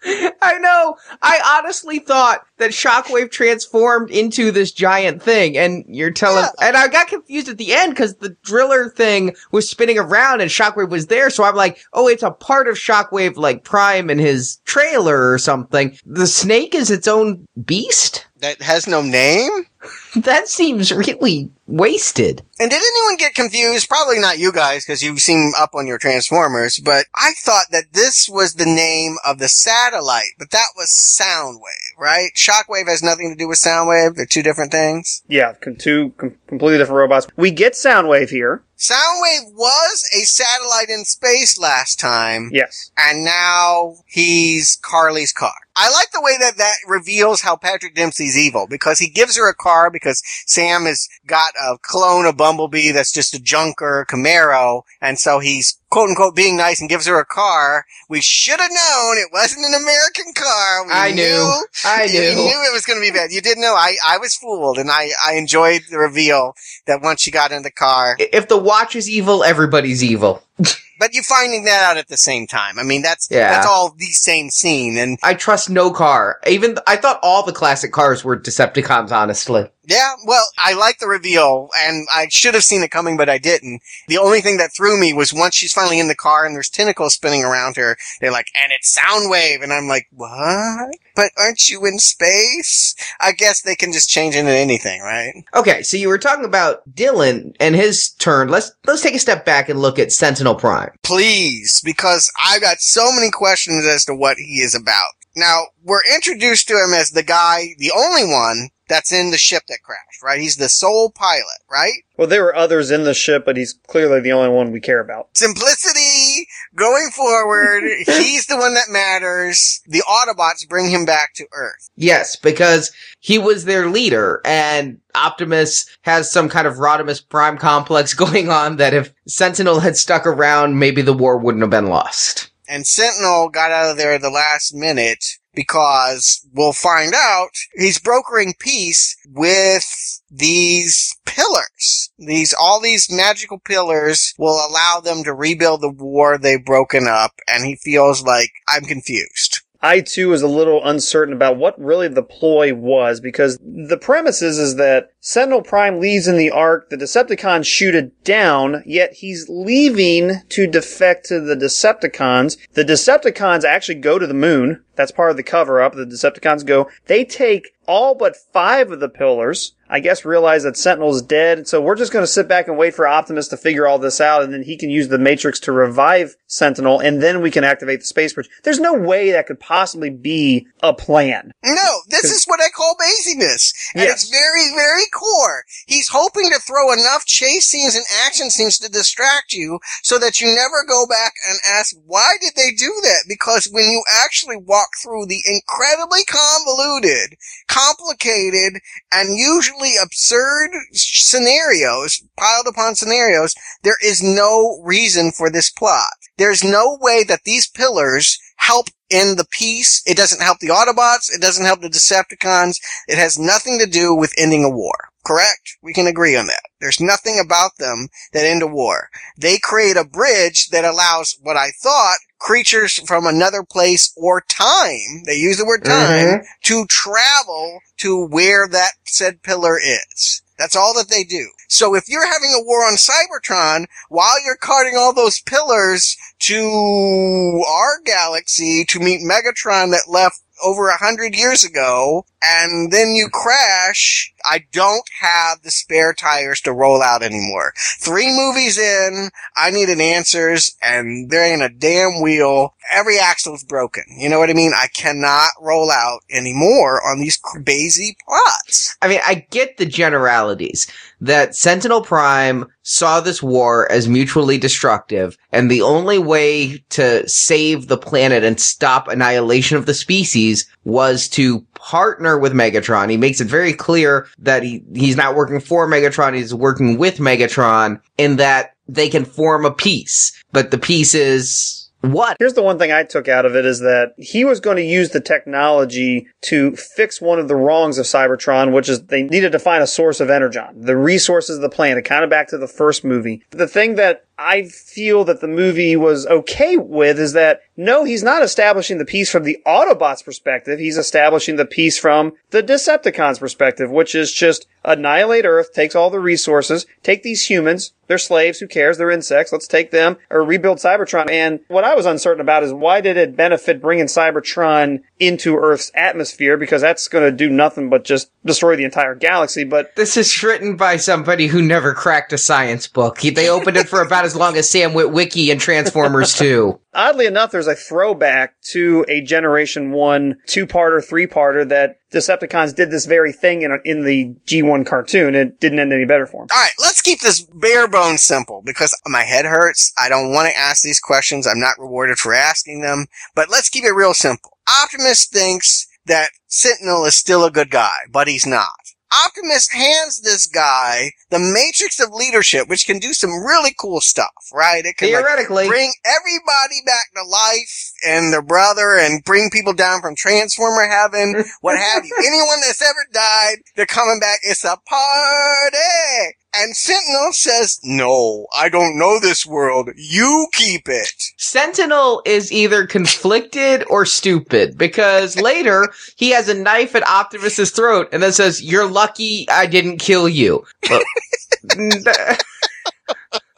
I know. I honestly thought that Shockwave transformed into this giant thing, and you're telling. And I got confused at the end because the driller thing was spinning around and Shockwave was there. So I'm like, oh, it's a part of Shockwave, like Prime in his trailer or something. The snake is its own beast. That has no name. That seems really wasted. And did anyone get confused? Probably not you guys, because you seem up on your Transformers, but I thought that this was the name of the satellite, but that was Soundwave, right? Shockwave has nothing to do with Soundwave. They're two different things. Yeah, com- two com- completely different robots. We get Soundwave here. Soundwave was a satellite in space last time. Yes. and now he's Carly's car. I like the way that that reveals how Patrick Dempsey's evil because he gives her a car because Sam has got a clone of Bumblebee that's just a junker Camaro, and so he's quote unquote being nice and gives her a car. We should have known it wasn't an American car. We I knew. I You knew. knew it was going to be bad. You didn't know. I, I was fooled, and I, I enjoyed the reveal that once she got in the car. If the watch is evil, everybody's evil. But you're finding that out at the same time. I mean, that's Yeah. that's all the same scene, and I trust no car. Even I thought all the classic cars were Decepticons. Honestly, Yeah, well, I like the reveal, and I should have seen it coming, but I didn't. The only thing that threw me was once she's finally in the car and there's tentacles spinning around her, they're like, and it's Soundwave, and I'm like, what? But aren't you in space? I guess they can just change into anything, right? Okay, so you were talking about Dylan and his turn. Let's let's take a step back and look at Sentinel Prime. Please, because I've got so many questions as to what he is about. Now, we're introduced to him as the guy, the only one that's in the ship that crashed, right? He's the sole pilot, right? Well, there were others in the ship, but he's clearly the only one we care about. Simplicity, going forward, he's the one that matters. The Autobots bring him back to Earth. Yes, because he was their leader and Optimus has some kind of Rodimus Prime complex going on that if Sentinel had stuck around, maybe the war wouldn't have been lost. And Sentinel got out of there the last minute because we'll find out he's brokering peace with these pillars. These, all these magical pillars will allow them to rebuild the war they've broken up and he feels like I'm confused. I too was a little uncertain about what really the ploy was because the premise is, is that Sentinel Prime leaves in the Ark, the Decepticons shoot it down, yet he's leaving to defect to the Decepticons. The Decepticons actually go to the moon. That's part of the cover up. The Decepticons go. They take all but five of the pillars. I guess realize that Sentinel's dead. So we're just going to sit back and wait for Optimus to figure all this out. And then he can use the Matrix to revive Sentinel. And then we can activate the space bridge. There's no way that could possibly be a plan. No, this is what I call laziness. And Yes. it's very, very core. He's hoping to throw enough chase scenes and action scenes to distract you so that you never go back and ask, why did they do that? Because when you actually walk through the incredibly convoluted, complicated, and usually absurd scenarios, piled upon scenarios, there is no reason for this plot. There's no way that these pillars help in the peace. It doesn't help the Autobots. It doesn't help the Decepticons. It has nothing to do with ending a war. Correct? We can agree on that. There's nothing about them that end a war. They create a bridge that allows what I thought creatures from another place or time, they use the word mm-hmm. time, to travel to where that said pillar is. That's all that they do. So if you're having a war on Cybertron while you're carting all those pillars to our galaxy to meet Megatron that left over a hundred years ago, and then you crash, I don't have the spare tires to roll out anymore. Three movies in, I needed answers, and there ain't a damn wheel. Every axle's broken. You know what I mean? I cannot roll out anymore on these crazy plots. I mean, I get the generalities that Sentinel Prime saw this war as mutually destructive, and the only way to save the planet and stop annihilation of the species was to partner with Megatron. He makes it very clear that he, he's not working for Megatron, he's working with Megatron, and that they can form a peace. But the peace is what? Here's the one thing I took out of it is that he was going to use the technology to fix one of the wrongs of Cybertron, which is they needed to find a source of energon, the resources of the planet, kind of back to the first movie. The thing that I feel that the movie was okay with is that no, he's not establishing the piece from the Autobots perspective. He's establishing the piece from the Decepticons perspective, which is just annihilate Earth, takes all the resources, take these humans, they're slaves, who cares? They're insects, let's take them, or rebuild Cybertron. And what I was uncertain about is why did it benefit bringing Cybertron into Earth's atmosphere? Because that's going to do nothing but just destroy the entire galaxy. But This is written by somebody who never cracked a science book. They opened it for about as long as Sam Witwicky and Transformers 2. oddly enough, there's a throwback to a Generation 1 two-parter, three-parter that Decepticons did this very thing in, in the G1 cartoon. It didn't end any better for him. All right, let's keep this bare bones simple because my head hurts. I don't want to ask these questions. I'm not rewarded for asking them, but let's keep it real simple. Optimus thinks that Sentinel is still a good guy, but he's not. Optimus hands this guy the matrix of leadership, which can do some really cool stuff, right? It can like, Theoretically. bring everybody back to life and their brother and bring people down from Transformer heaven, what have you. Anyone that's ever died, they're coming back. It's a party. And Sentinel says, no, I don't know this world. You keep it. Sentinel is either conflicted or stupid because later he has a knife at Optimus's throat and then says, "You're lucky I didn't kill you."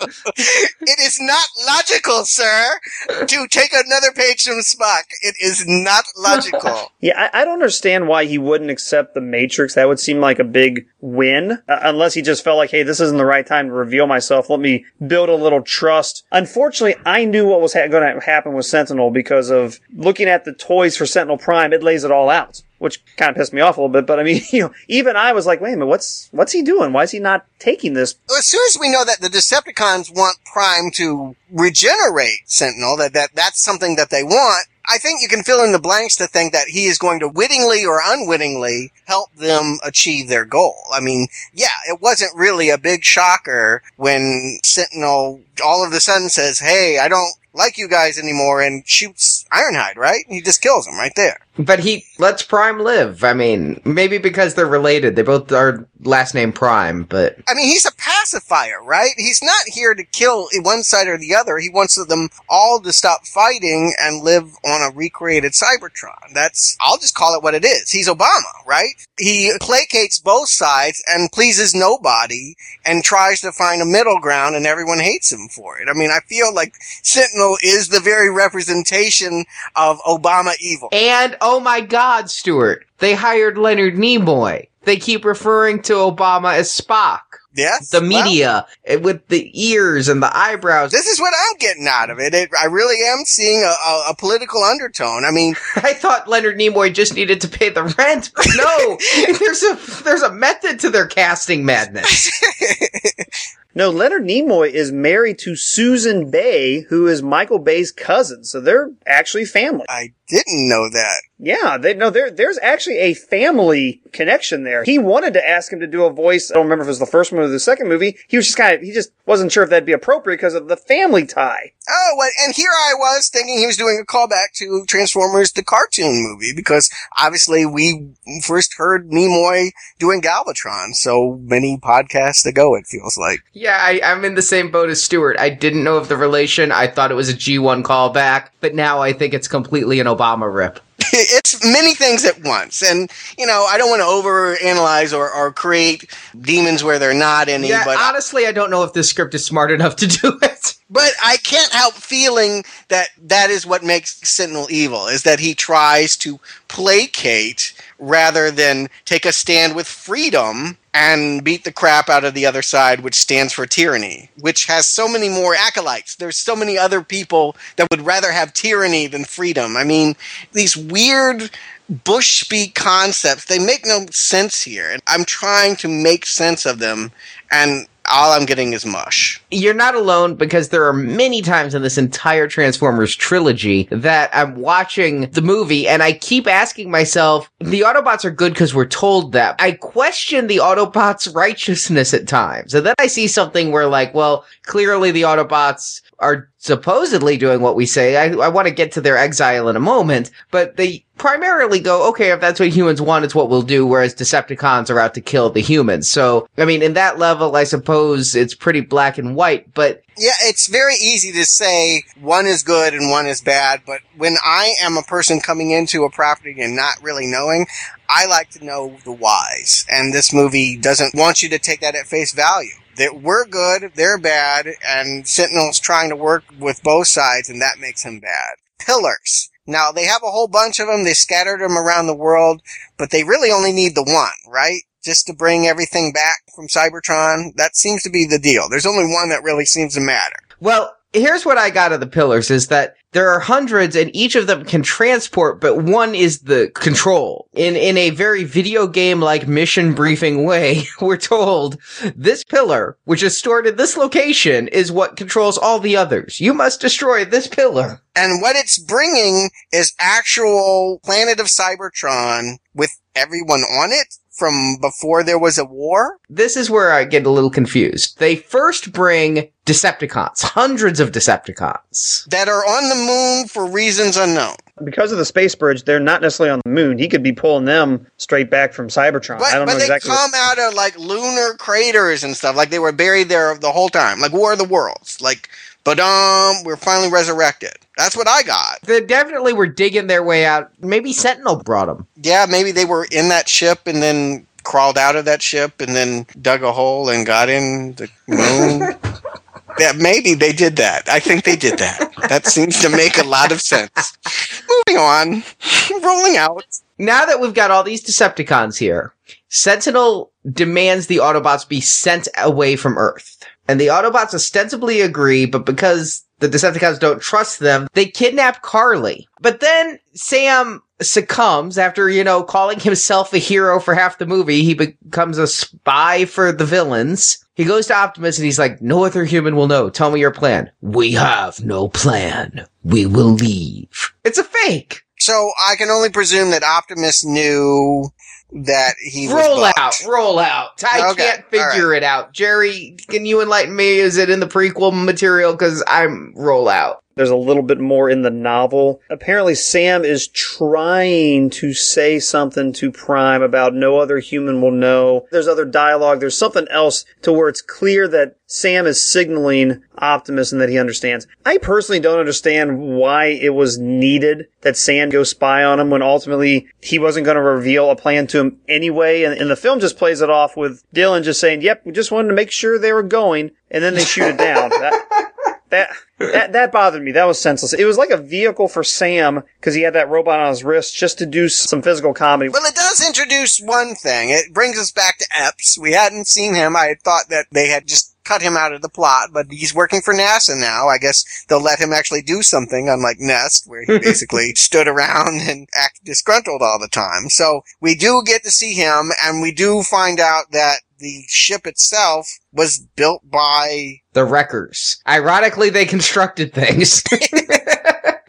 It is not logical, sir, to take another page from Spock. It is not logical. Yeah, I, I don't understand why he wouldn't accept the Matrix. That would seem like a big win, uh, unless he just felt like, hey, this isn't the right time to reveal myself. Let me build a little trust. Unfortunately, I knew what was ha- going to happen with Sentinel because of looking at the toys for Sentinel Prime. It lays it all out. Which kind of pissed me off a little bit. But I mean, you know, even I was like, wait a minute, what's what's he doing? Why is he not taking this? as soon as we know that the Decepticons want Prime to regenerate Sentinel, that, that that's something that they want, I think you can fill in the blanks to think that he is going to wittingly or unwittingly help them achieve their goal. I mean, yeah, it wasn't really a big shocker when Sentinel all of a sudden says, hey, I don't like you guys anymore and shoots Ironhide, right? He just kills him right there. But he lets Prime live. I mean, maybe because they're related. They both are last name Prime, but I mean, he's a pacifier, right? He's not here to kill one side or the other. He wants them all to stop fighting and live on a recreated Cybertron. That's, I'll just call it what it is. He's Obama, right? He placates both sides and pleases nobody and tries to find a middle ground and everyone hates him for it. I mean, I feel like Sentinel is the very representation of Obama evil. and oh my God, Stuart, they hired Leonard Nimoy. They keep referring to Obama as Spock. Yes? The media eh, with the ears and the eyebrows. this is what I'm getting out of it. it I really am seeing a, a, a political undertone. I mean, I thought Leonard Nimoy just needed to pay the rent, but no, there's a there's a method to their casting madness. No, Leonard Nimoy is married to Susan Bay, who is Michael Bay's cousin. So they're actually family. I didn't know that. Yeah, they no, there there's actually a family connection there. He wanted to ask him to do a voice. I don't remember if it was the first movie or the second movie. He was just kind of he just wasn't sure if that'd be appropriate because of the family tie. Oh, well, and here I was thinking he was doing a callback to Transformers, the cartoon movie, because obviously we first heard Nimoy doing Galvatron so many podcasts ago, it feels like. Yeah, I, I'm in the same boat as Stuart. I didn't know of the relation. I thought it was a G1 callback, but now I think it's completely an Obama rip. it's many things at once. And, you know, I don't want to overanalyze or, or create demons where they're not any, Yeah, but honestly, I don't know if this script is smart enough to do it. But I can't help feeling that that is what makes Sentinel evil, is that he tries to placate rather than take a stand with freedom and beat the crap out of the other side, which stands for tyranny, which has so many more acolytes. There's so many other people that would rather have tyranny than freedom. I mean, these weird bush speak concepts, they make no sense here. And I'm trying to make sense of them, and all I'm getting is mush. You're not alone because there are many times in this entire Transformers trilogy that I'm watching the movie and I keep asking myself, the Autobots are good because we're told that. I question the Autobots' righteousness at times. And then I see something where like, well, clearly the Autobots are supposedly doing what we say. I, I want to get to their exile in a moment, but they primarily go, okay, if that's what humans want, it's what we'll do, whereas Decepticons are out to kill the humans. So, I mean, in that level, I suppose it's pretty black and white, but Yeah, it's very easy to say one is good and one is bad, but when I am a person coming into a property and not really knowing, I like to know the whys. And this movie doesn't want you to take that at face value. That we're good, they're bad, and Sentinel's trying to work with both sides, and that makes him bad. Pillars. Now, they have a whole bunch of them, they scattered them around the world, but they really only need the one, right? Just to bring everything back from Cybertron. That seems to be the deal. There's only one that really seems to matter. Well, here's what I got of the pillars is that there are hundreds and each of them can transport, but one is the control. In, in a very video game like mission briefing way, we're told this pillar, which is stored in this location, is what controls all the others. You must destroy this pillar. And what it's bringing is actual planet of Cybertron with everyone on it from before there was a war. This is where I get a little confused. They first bring Decepticons, hundreds of Decepticons. That are on the moon for reasons unknown. Because of the space bridge, they're not necessarily on the moon. He could be pulling them straight back from Cybertron. But, I don't but know they exactly. what- come out of like lunar craters and stuff. Like they were buried there the whole time. Like War of the Worlds. Like, but um, we're finally resurrected. That's what I got. They definitely were digging their way out. Maybe Sentinel brought them. Yeah, maybe they were in that ship and then crawled out of that ship and then dug a hole and got in the moon. yeah, maybe they did that. I think they did that. That seems to make a lot of sense. Moving on, rolling out. Now that we've got all these Decepticons here, Sentinel demands the Autobots be sent away from Earth. And the Autobots ostensibly agree, but because the Decepticons don't trust them, they kidnap Carly. But then Sam succumbs after, you know, calling himself a hero for half the movie. He becomes a spy for the villains. He goes to Optimus and he's like, no other human will know. Tell me your plan. We have no plan. We will leave. It's a fake. So I can only presume that Optimus knew that he Roll out, roll out. I Okay, can't figure it out. Jerry, can you enlighten me? Is it in the prequel material? Cause I'm roll out. There's a little bit more in the novel. Apparently, Sam is trying to say something to Prime about no other human will know. There's other dialogue. There's something else to where it's clear that Sam is signaling Optimus and that he understands. I personally don't understand why it was needed that Sam go spy on him when ultimately he wasn't going to reveal a plan to him anyway. And, and the film just plays it off with Dylan just saying, yep, we just wanted to make sure they were going. And then they shoot it down. That, that that that bothered me. That was senseless. It was like a vehicle for Sam because he had that robot on his wrist just to do some physical comedy. Well, it does introduce one thing. It brings us back to Epps. We hadn't seen him. I had thought that they had just cut him out of the plot, but he's working for NASA now. I guess they'll let him actually do something, unlike NEST, where he basically stood around and acted disgruntled all the time. So we do get to see him, and we do find out that the ship itself was built by The Wreckers. Ironically, they constructed things.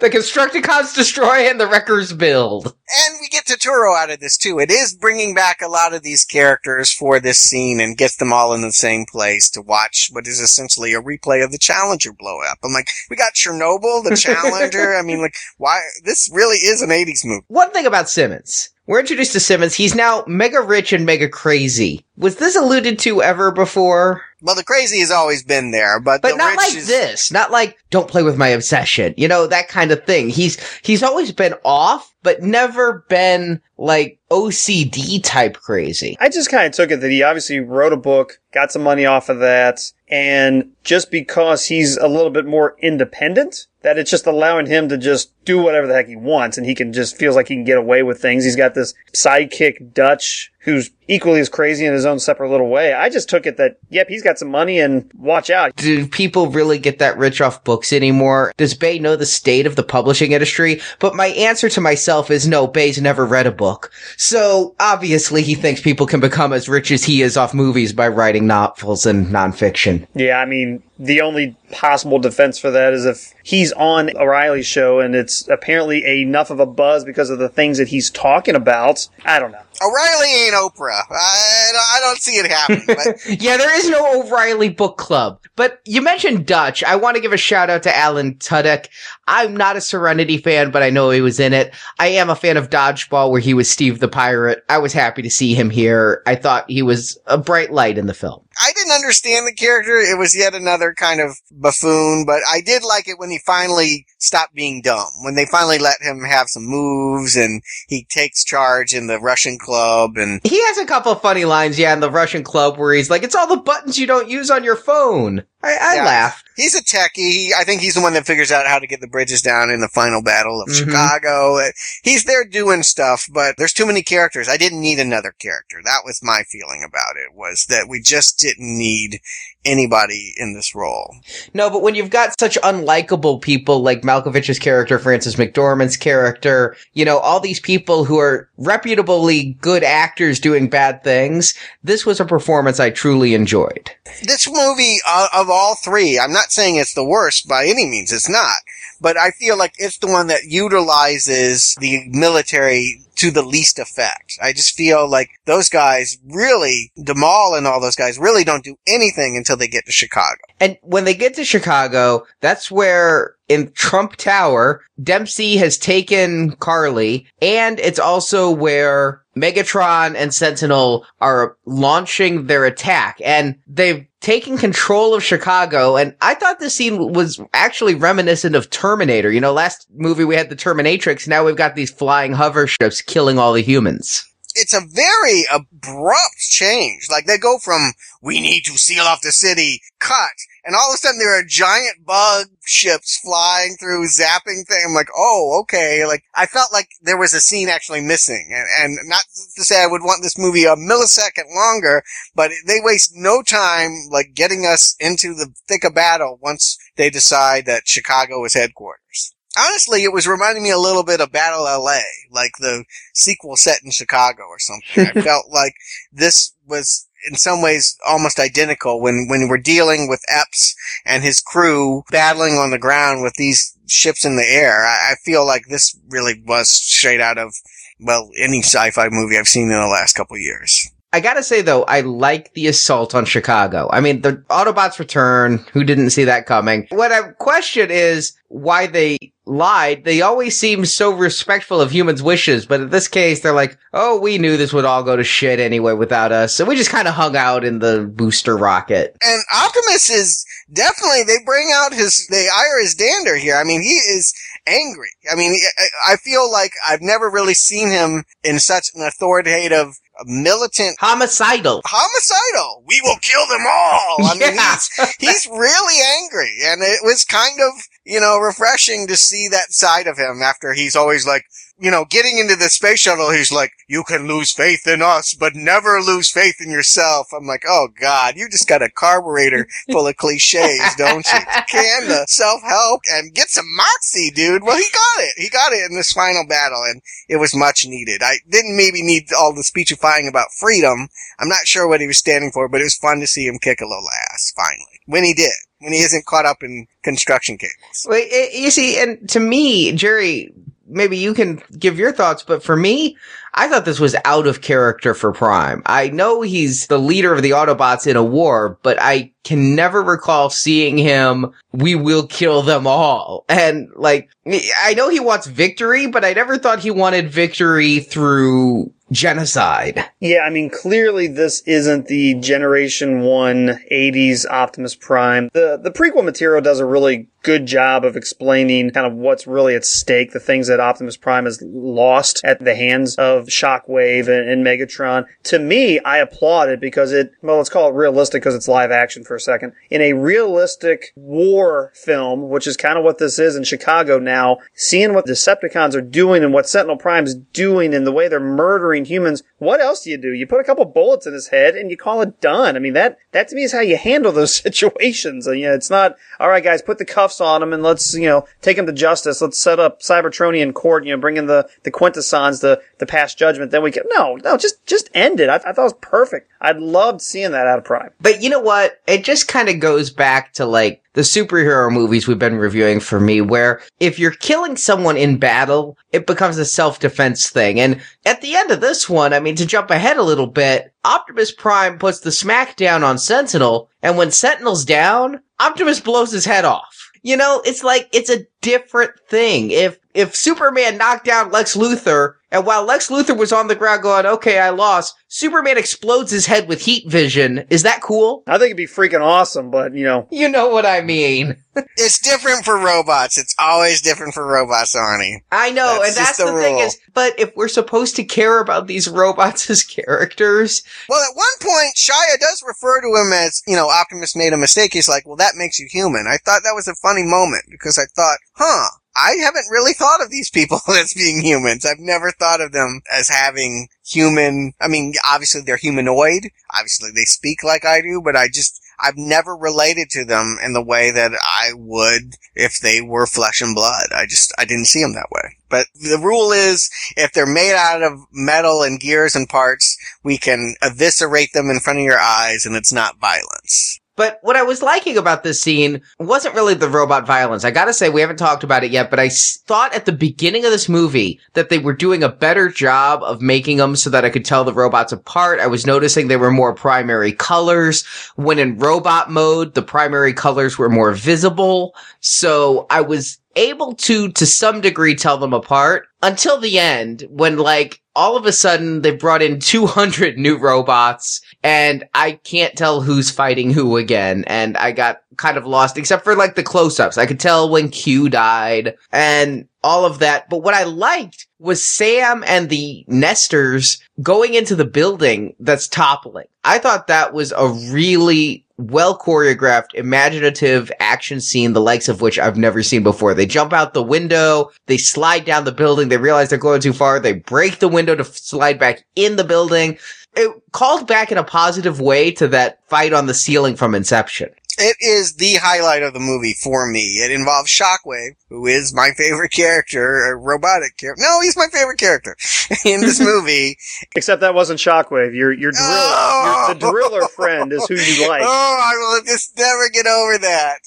the Constructicons destroy and the Wreckers build. And we get Totoro out of this too. It is bringing back a lot of these characters for this scene and gets them all in the same place to watch what is essentially a replay of the Challenger blow up. I'm like, we got Chernobyl, the Challenger. I mean, like, why? This really is an 80s movie. One thing about Simmons. We're introduced to Simmons. He's now mega rich and mega crazy. Was this alluded to ever before? Well, the crazy has always been there, but, But the not rich like is, this. Not like, don't play with my obsession. You know, that kind of thing. He's, he's always been off, but never been like OCD type crazy. I just kind of took it that he obviously wrote a book, got some money off of that, and just because he's a little bit more independent, that it's just allowing him to just do whatever the heck he wants, and he can just feels like he can get away with things. He's got this sidekick Dutch who's equally as crazy in his own separate little way. I just took it that yep, he's got some money, and watch out. Do people really get that rich off books anymore? Does Bay know the state of the publishing industry? But my answer to myself is no, Bay's never read a book. So obviously he thinks people can become as rich as he is off movies by writing novels and nonfiction. Yeah, I mean, the only possible defense for that is if he's on O'Reilly's show and it's apparently enough of a buzz because of the things that he's talking about. I don't know. O'Reilly ain't Oprah. I, I don't see it happening, but Yeah, there is no O'Reilly book club. But you mentioned Dutch. I want to give a shout out to Alan Tudyk. I'm not a Serenity fan, but I know he was in it. I am a fan of Dodgeball where he was Steve the Pirate. I was happy to see him here. I thought he was a bright light in the film. I didn't understand the character. It was yet another kind of buffoon, but I did like it when he finally stopped being dumb. When they finally let him have some moves and he takes charge in the Russian club and He has a couple of funny lines, yeah, in the Russian club where he's like, it's all the buttons you don't use on your phone. I, I Yeah. laughed. he's a techie. He, I think he's the one that figures out how to get the bridges down in the final battle of Mhm. Chicago. Uh, He's there doing stuff, but there's too many characters. I didn't need another character. That was my feeling about it was that we just didn't need anybody in this role. No, but when you've got such unlikable people like Malkovich's character, Frances McDormand's character, you know, all these people who are reputably good actors doing bad things, this was a performance I truly enjoyed. this movie uh, of all three, I'm not saying it's the worst by any means. It's not, but I feel like it's the one that utilizes the military to the least effect. I just feel like those guys really, Duhamel and all those guys really don't do anything until they get to Chicago. And when they get to Chicago, that's where in Trump Tower, Dempsey has taken Carly, and it's also where Megatron and Sentinel are launching their attack, and they've taken control of Chicago, and I thought this scene was actually reminiscent of Terminator. You know, last movie we had the Terminatrix, now we've got these flying hover ships killing all the humans. It's a very abrupt change. Like they go from, we need to seal off the city, cut, and all of a sudden there are giant bugs ships flying through, zapping thing. I'm like, oh, okay. Like, I felt like there was a scene actually missing. And, and not to say I would want this movie a millisecond longer, but they waste no time, like, getting us into the thick of battle once they decide that Chicago is headquarters. Honestly, it was reminding me a little bit of Battle LA, like the sequel set in Chicago or something. I felt like this was in some ways almost identical when, when we're dealing with Epps and his crew battling on the ground with these ships in the air. I, I feel like this really was straight out of, well, any sci-fi movie I've seen in the last couple years. I gotta say though, I like the assault on Chicago. I mean, the Autobots return. Who didn't see that coming? What I question is why they lied. They always seem so respectful of humans' wishes, but in this case, they're like, "Oh, we knew this would all go to shit anyway without us, so we just kind of hung out in the booster rocket." And Optimus is definitely, they bring out his, they ire his dander here. I mean, he is angry. I mean, I, I feel like I've never really seen him in such an authoritative, militant, Homicidal. homicidal. We will kill them all. I mean, he's, he's really angry. And it was kind of, you know, refreshing to see that side of him after he's always like, you know, getting into the space shuttle, he's like, you can lose faith in us, but never lose faith in yourself. I'm like, oh God, you just got a carburetor full of cliches, don't you? Can the self-help and get some moxie, dude. Well, he got it. He got it in this final battle and it was much needed. I didn't maybe need all the speechifying about freedom. I'm not sure what he was standing for, but it was fun to see him kick a little ass, finally. When he did. When he isn't caught up in construction cables. Wait, eh, you see, and to me, Jerry, maybe you can give your thoughts, but for me, I thought this was out of character for Prime. I know he's the leader of the Autobots in a war, but I can never recall seeing him, we will kill them all. And like, I know he wants victory, but I never thought he wanted victory through genocide. Yeah, I mean, clearly this isn't the Generation 1 80s Optimus Prime. The, the prequel material does a really good job of explaining kind of what's really at stake, the things that Optimus Prime has lost at the hands of Shockwave and, and Megatron. To me, I applaud it because it, well, let's call it realistic because it's live action for a second. In a realistic war film, which is kind of what this is in Chicago now, seeing what Decepticons are doing and what Sentinel Prime's doing and the way they're murdering humans, what else do you do? You put a couple bullets in his head and you call it done. I mean, that, that to me is how you handle those situations. And, You know, it's not, all right, guys, put the cuffs on him and let's, you know, take him to justice. Let's set up Cybertronian court, you know, bring in the, the Quintessons to, to pass judgment. Then we can, no, no, just, just end it. I, I thought it was perfect. I loved seeing that out of Prime. But you know what? It just kind of goes back to like the superhero movies we've been reviewing for me, where if you're killing someone in battle, it becomes a self-defense thing. And at the end of this one, I mean, to jump ahead a little bit, Optimus Prime puts the smackdown on Sentinel, and when Sentinel's down, Optimus blows his head off. You know, it's like, it's a different thing. If, if Superman knocked down Lex Luthor, and while Lex Luthor was on the ground going, okay, I lost, Superman explodes his head with heat vision. Is that cool? I think it'd be freaking awesome, but you know, You know what I mean. It's different for robots. It's always different for robots, Arnie. I know, That's and that's the the, thing is, but if we're supposed to care about these robots as characters, Well, at one point, Shia does refer to him as, you know, Optimus made a mistake. He's like, well, that makes you human. I thought that was a funny moment because I thought, huh, I haven't really thought of these people as being humans. I've never thought of them as having human, I mean, obviously they're humanoid. Obviously they speak like I do, but I just, I've never related to them in the way that I would if they were flesh and blood. I just, I didn't see them that way. But the rule is, if they're made out of metal and gears and parts, we can eviscerate them in front of your eyes and it's not violence. But what I was liking about this scene wasn't really the robot violence. I gotta say, we haven't talked about it yet, but I thought at the beginning of this movie that they were doing a better job of making them so that I could tell the robots apart. I was noticing they were more primary colors. When in robot mode, the primary colors were more visible. So I was able to, to some degree, tell them apart until the end when like, all of a sudden they brought in 200 new robots and I can't tell who's fighting who again. And I got kind of lost, except for like the close-ups. I could tell when Q died and all of that. But what I liked was Sam and the Nesters going into the building that's toppling. I thought that was a really well choreographed, imaginative action scene, the likes of which I've never seen before. They jump out the window, they slide down the building, they realize they're going too far, they break the window to slide back in the building. It called back in a positive way to that fight on the ceiling from Inception. It is the highlight of the movie for me. It involves Shockwave, who is my favorite character, a robotic character. No, he's my favorite character in this movie. Except that wasn't Shockwave. Your your driller, Oh! your, the driller friend is who you like. Oh, I will just never get over that.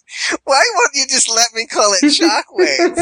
Why won't you just let me call it Shockwave?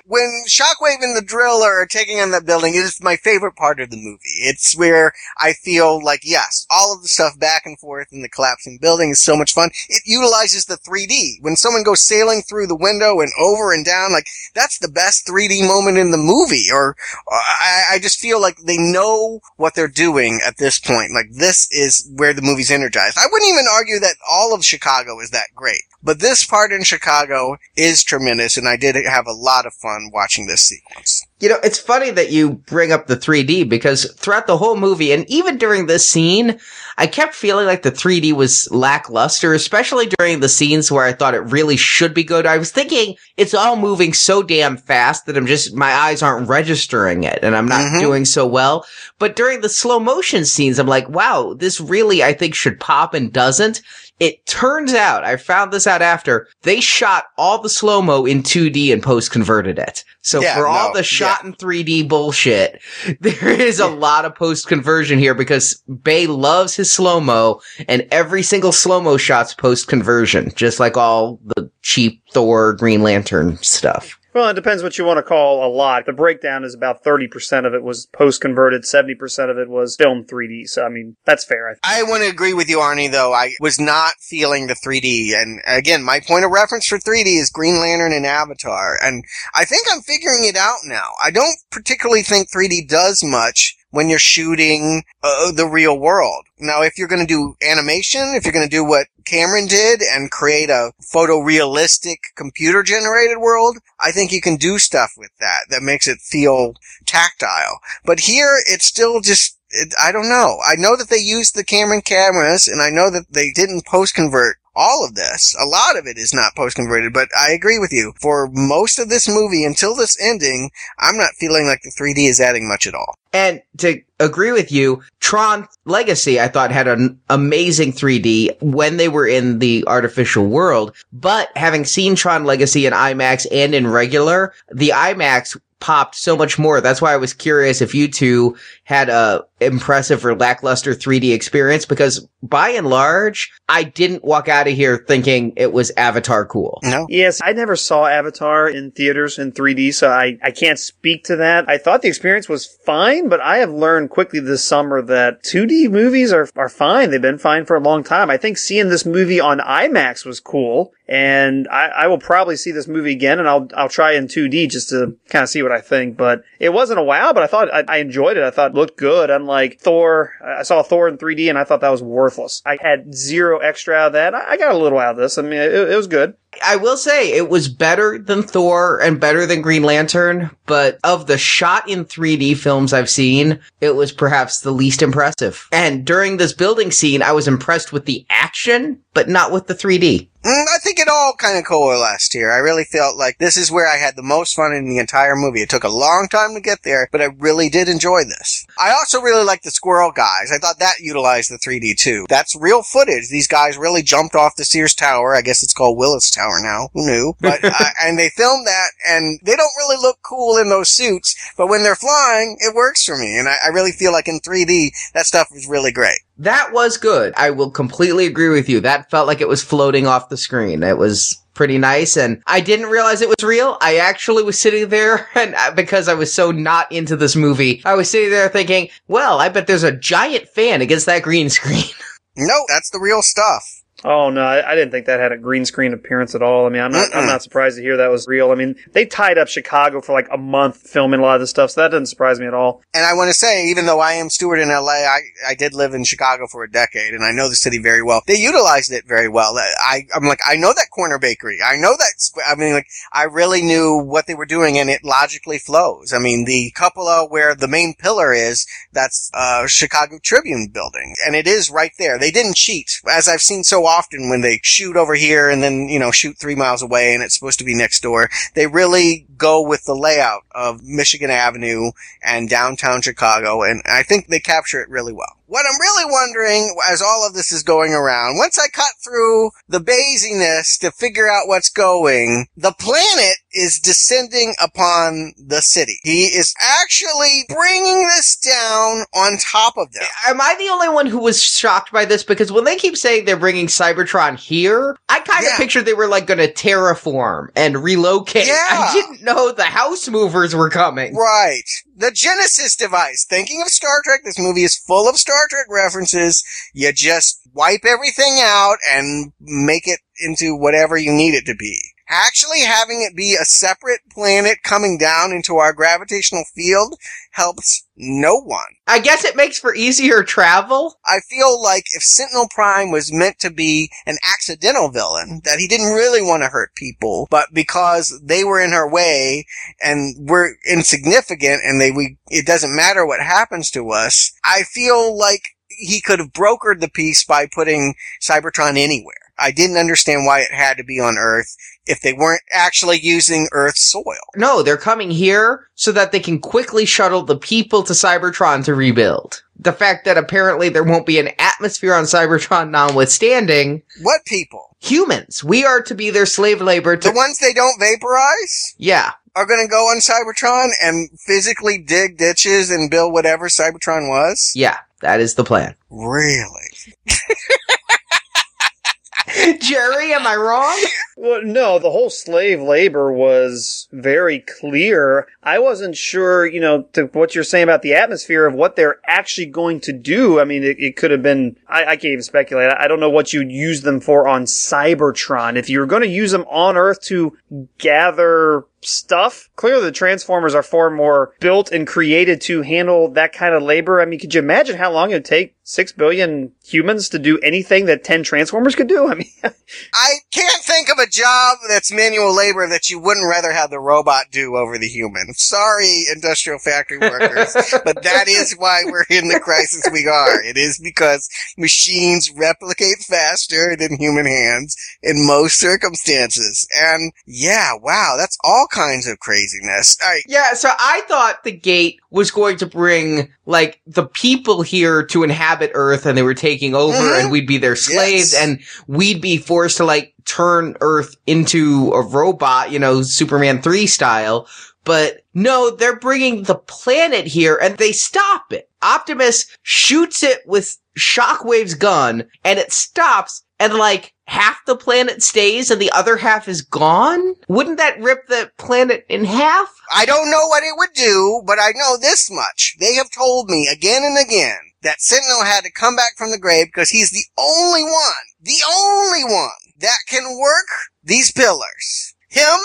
when Shockwave and the Driller are taking on that building, it is my favorite part of the movie. It's where I feel like, yes, all of the stuff back and forth in the collapsing building is so much fun. It utilizes the 3D. When someone goes sailing through the window and over and down, like, that's the best 3D moment in the movie. Or, I, I just feel like they know what they're doing at this point. Like, this is where the movie's energized. I wouldn't even argue that all of Chicago is that great. But this part in Chicago is tremendous, and I did have a lot of fun watching this sequence. You know, it's funny that you bring up the 3D because throughout the whole movie and even during this scene, I kept feeling like the 3D was lackluster, especially during the scenes where I thought it really should be good. I was thinking it's all moving so damn fast that I'm just, my eyes aren't registering it and I'm not Mhm. doing so well. But during the slow motion scenes, I'm like, wow, this really, I think should pop and doesn't. It turns out, I found this out after, they shot all the slow-mo in 2D and post-converted it. So Yeah, for all the shot in 3D bullshit, there is a lot of post-conversion here because Bay loves his slow-mo and every single slow-mo shot's post-conversion, just like all the cheap Thor Green Lantern stuff. Well, it depends what you want to call a lot. The breakdown is about 30% of it was post converted, 70% of it was film 3D. So, I mean, that's fair. I. I want to agree with you, Arnie, though. I was not feeling the 3D. And again, my point of reference for 3D is Green Lantern and Avatar. And I think I'm figuring it out now. I don't particularly think 3D does much when you're shooting uh, the real world. Now, if you're going to do animation, if you're going to do what Cameron did and create a photorealistic computer generated world, I think you can do stuff with that that makes it feel tactile. But here, it's still just it, I don't know. I know that they used the Cameron cameras, and I know that they didn't post convert all of this. A lot of it is not post converted, but I agree with you. For most of this movie, until this ending, I'm not feeling like the 3D is adding much at all. And to agree with you, Tron Legacy, I thought had an amazing 3D when they were in the artificial world. But having seen Tron Legacy in IMAX and in regular, the IMAX popped so much more. That's why I was curious if you two had a impressive or lackluster 3D experience because by and large, I didn't walk out of here thinking it was Avatar cool. No? Yes, I never saw Avatar in theaters in 3D, so I, I can't speak to that. I thought the experience was fine, but I have learned quickly this summer that 2D movies are, are fine. They've been fine for a long time. I think seeing this movie on IMAX was cool, and I, I will probably see this movie again, and I'll, I'll try in 2D just to kind of see what I think. But it wasn't a wow, but I thought I, I enjoyed it. I thought it looked good. Unlike Thor, I saw Thor in 3D, and I thought that was worthless. I had zero extra out of that. I, got a little out of this. I mean, it, it was good. I will say it was better than Thor and better than Green Lantern, but of the shot in 3D films I've seen, it was perhaps the least impressive. And during this building scene, I was impressed with the action, but not with the 3D. Mm, I think it all kind of coalesced here. I really felt like this is where I had the most fun in the entire movie. It took a long time to get there, but I really did enjoy this. I also really liked the squirrel guys. I thought that utilized the 3D too. That's real footage. These guys really jumped off the Sears Tower. I guess it's called Willis Tower now. Who knew? But, uh, and they filmed that and they don't really look cool in those suits, but when they're flying, it works for me. And I, I really feel like in 3D, that stuff is really great. That was good. I will completely agree with you. That felt like it was floating off the screen. It was pretty nice and I didn't realize it was real. I actually was sitting there and uh, because I was so not into this movie, I was sitting there thinking, well, I bet there's a giant fan against that green screen. No, that's the real stuff. Oh no, I, I didn't think that had a green screen appearance at all. I mean, I'm not, I'm not surprised to hear that was real. I mean, they tied up Chicago for like a month filming a lot of this stuff, so that doesn't surprise me at all. And I want to say, even though I am steward in LA, I, I did live in Chicago for a decade and I know the city very well. They utilized it very well. I, I'm like, I know that corner bakery. I know that, squ- I mean, like, I really knew what they were doing and it logically flows. I mean, the cupola where the main pillar is, that's, uh, Chicago Tribune building. And it is right there. They didn't cheat, as I've seen so often when they shoot over here and then, you know, shoot three miles away and it's supposed to be next door. They really go with the layout of Michigan Avenue and downtown Chicago, and I think they capture it really well. What I'm really wondering, as all of this is going around, once I cut through the basiness to figure out what's going, the planet is descending upon the city. He is actually bringing this down on top of them. Am I the only one who was shocked by this? Because when they keep saying they're bringing Cybertron here, I kind of Yeah. pictured they were like going to terraform and relocate. Yeah. I didn't know the house movers were coming. Right. The Genesis device. Thinking of Star Trek, this movie is full of Star Trek references. You just wipe everything out and make it into whatever you need it to be. Actually having it be a separate planet coming down into our gravitational field helps no one. I guess it makes for easier travel. I feel like if Sentinel Prime was meant to be an accidental villain, that he didn't really want to hurt people, but because they were in her way and we're insignificant and they, we, it doesn't matter what happens to us, I feel like he could have brokered the peace by putting Cybertron anywhere. I didn't understand why it had to be on Earth if they weren't actually using Earth soil. No, they're coming here so that they can quickly shuttle the people to Cybertron to rebuild. The fact that apparently there won't be an atmosphere on Cybertron notwithstanding, What people? humans, we are to be their slave labor to, The ones they don't vaporize? yeah. are going to go on Cybertron and physically dig ditches and build whatever Cybertron was? Yeah, that is the plan. Really? Jerry, am I wrong? Well, no, the whole slave labor was very clear. I wasn't sure, you know, to what you're saying about the atmosphere of what they're actually going to do. I mean, it, it could have been, I, I can't even speculate. I, don't know what you'd use them for on Cybertron. If you were going to use them on Earth to gather stuff, clearly the Transformers are far more built and created to handle that kind of labor. I mean, could you imagine how long it would take six billion humans to do anything that 10 Transformers could do? I mean, I can't think of a job that's manual labor that you wouldn't rather have the robot do over the human. Sorry, industrial factory workers, but that is why we're in the crisis we are. It is because machines replicate faster than human hands in most circumstances. And yeah, wow, that's all kinds of craziness. Yeah, so I thought the gate was going to bring, like, the people here to inhabit Earth and they were taking over Mhm. and we'd be their slaves Yes. and we'd be forced to, like, turn Earth into a robot, you know, Superman 3 style. But no, they're bringing the planet here and they stop it. Optimus shoots it with Shockwave's gun and it stops and like half the planet stays and the other half is gone? Wouldn't that rip the planet in half? I don't know what it would do, but I know this much. They have told me again and again that Sentinel had to come back from the grave because he's the only one, the only one that can work these pillars. Him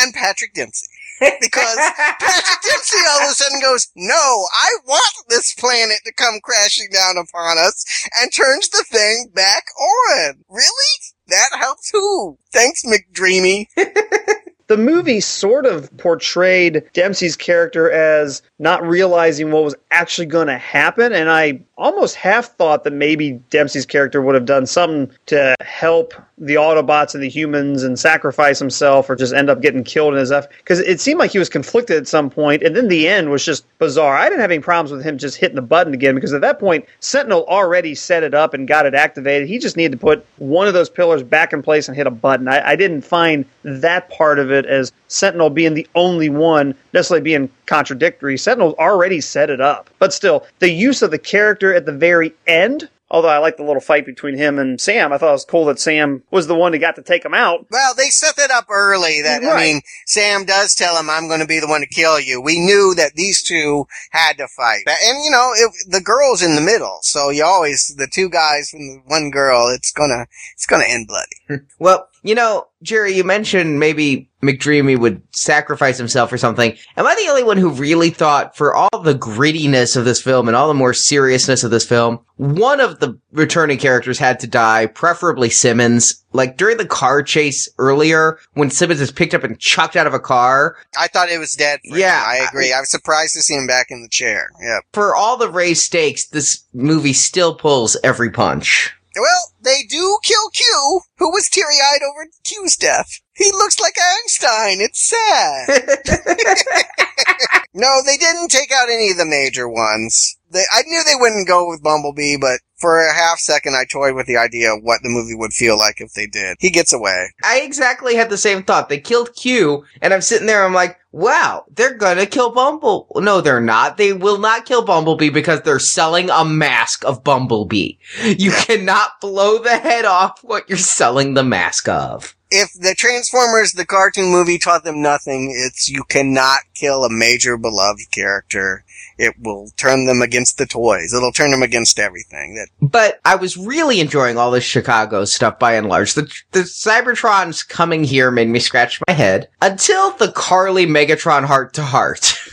and Patrick Dempsey. Because Patrick Dempsey all of a sudden goes, no, I want this planet to come crashing down upon us and turns the thing back on. Really? That helps who? Thanks, McDreamy. the movie sort of portrayed Dempsey's character as not realizing what was actually going to happen, and I almost half thought that maybe Dempsey's character would have done something to help the Autobots and the humans and sacrifice himself or just end up getting killed in his effort. Because it seemed like he was conflicted at some point, and then the end was just bizarre. I didn't have any problems with him just hitting the button again because at that point, Sentinel already set it up and got it activated. He just needed to put one of those pillars back in place and hit a button. I, I didn't find that part of it as Sentinel being the only one necessarily being contradictory. Sentinel's already set it up. But still, the use of the character at the very end Although I like the little fight between him and Sam, I thought it was cool that Sam was the one that got to take him out. Well, they set that up early that, I mean, Sam does tell him, I'm going to be the one to kill you. We knew that these two had to fight. And, you know, it, the girl's in the middle. So you always, the two guys and the one girl, it's gonna, it's gonna end bloody. Well, you know, Jerry, you mentioned maybe McDreamy would sacrifice himself or something. Am I the only one who really thought for all the grittiness of this film and all the more seriousness of this film, one of the returning characters had to die, preferably Simmons. Like during the car chase earlier, when Simmons is picked up and chucked out of a car, I thought it was dead. for him. Yeah, I agree. I was surprised to see him back in the chair. Yeah. for all the raised stakes, this movie still pulls every punch. Well, they do kill Q, who was teary-eyed over Q's death. He looks like Einstein. It's sad. no, they didn't take out any of the major ones. They, I knew they wouldn't go with Bumblebee, but for a half second I toyed with the idea of what the movie would feel like if they did. He gets away. I exactly had the same thought. They killed Q, and I'm sitting there, I'm like, wow, they're gonna kill Bumble. No, they're not. They will not kill Bumblebee because they're selling a mask of Bumblebee. You cannot blow the head off what you're selling the mask of. If the Transformers, the cartoon movie, taught them nothing, it's you cannot kill a major beloved character. It will turn them against the toys. It'll turn them against everything. That But I was really enjoying all this Chicago stuff by and large. The, the Cybertrons coming here made me scratch my head until the Carly Megatron heart to heart.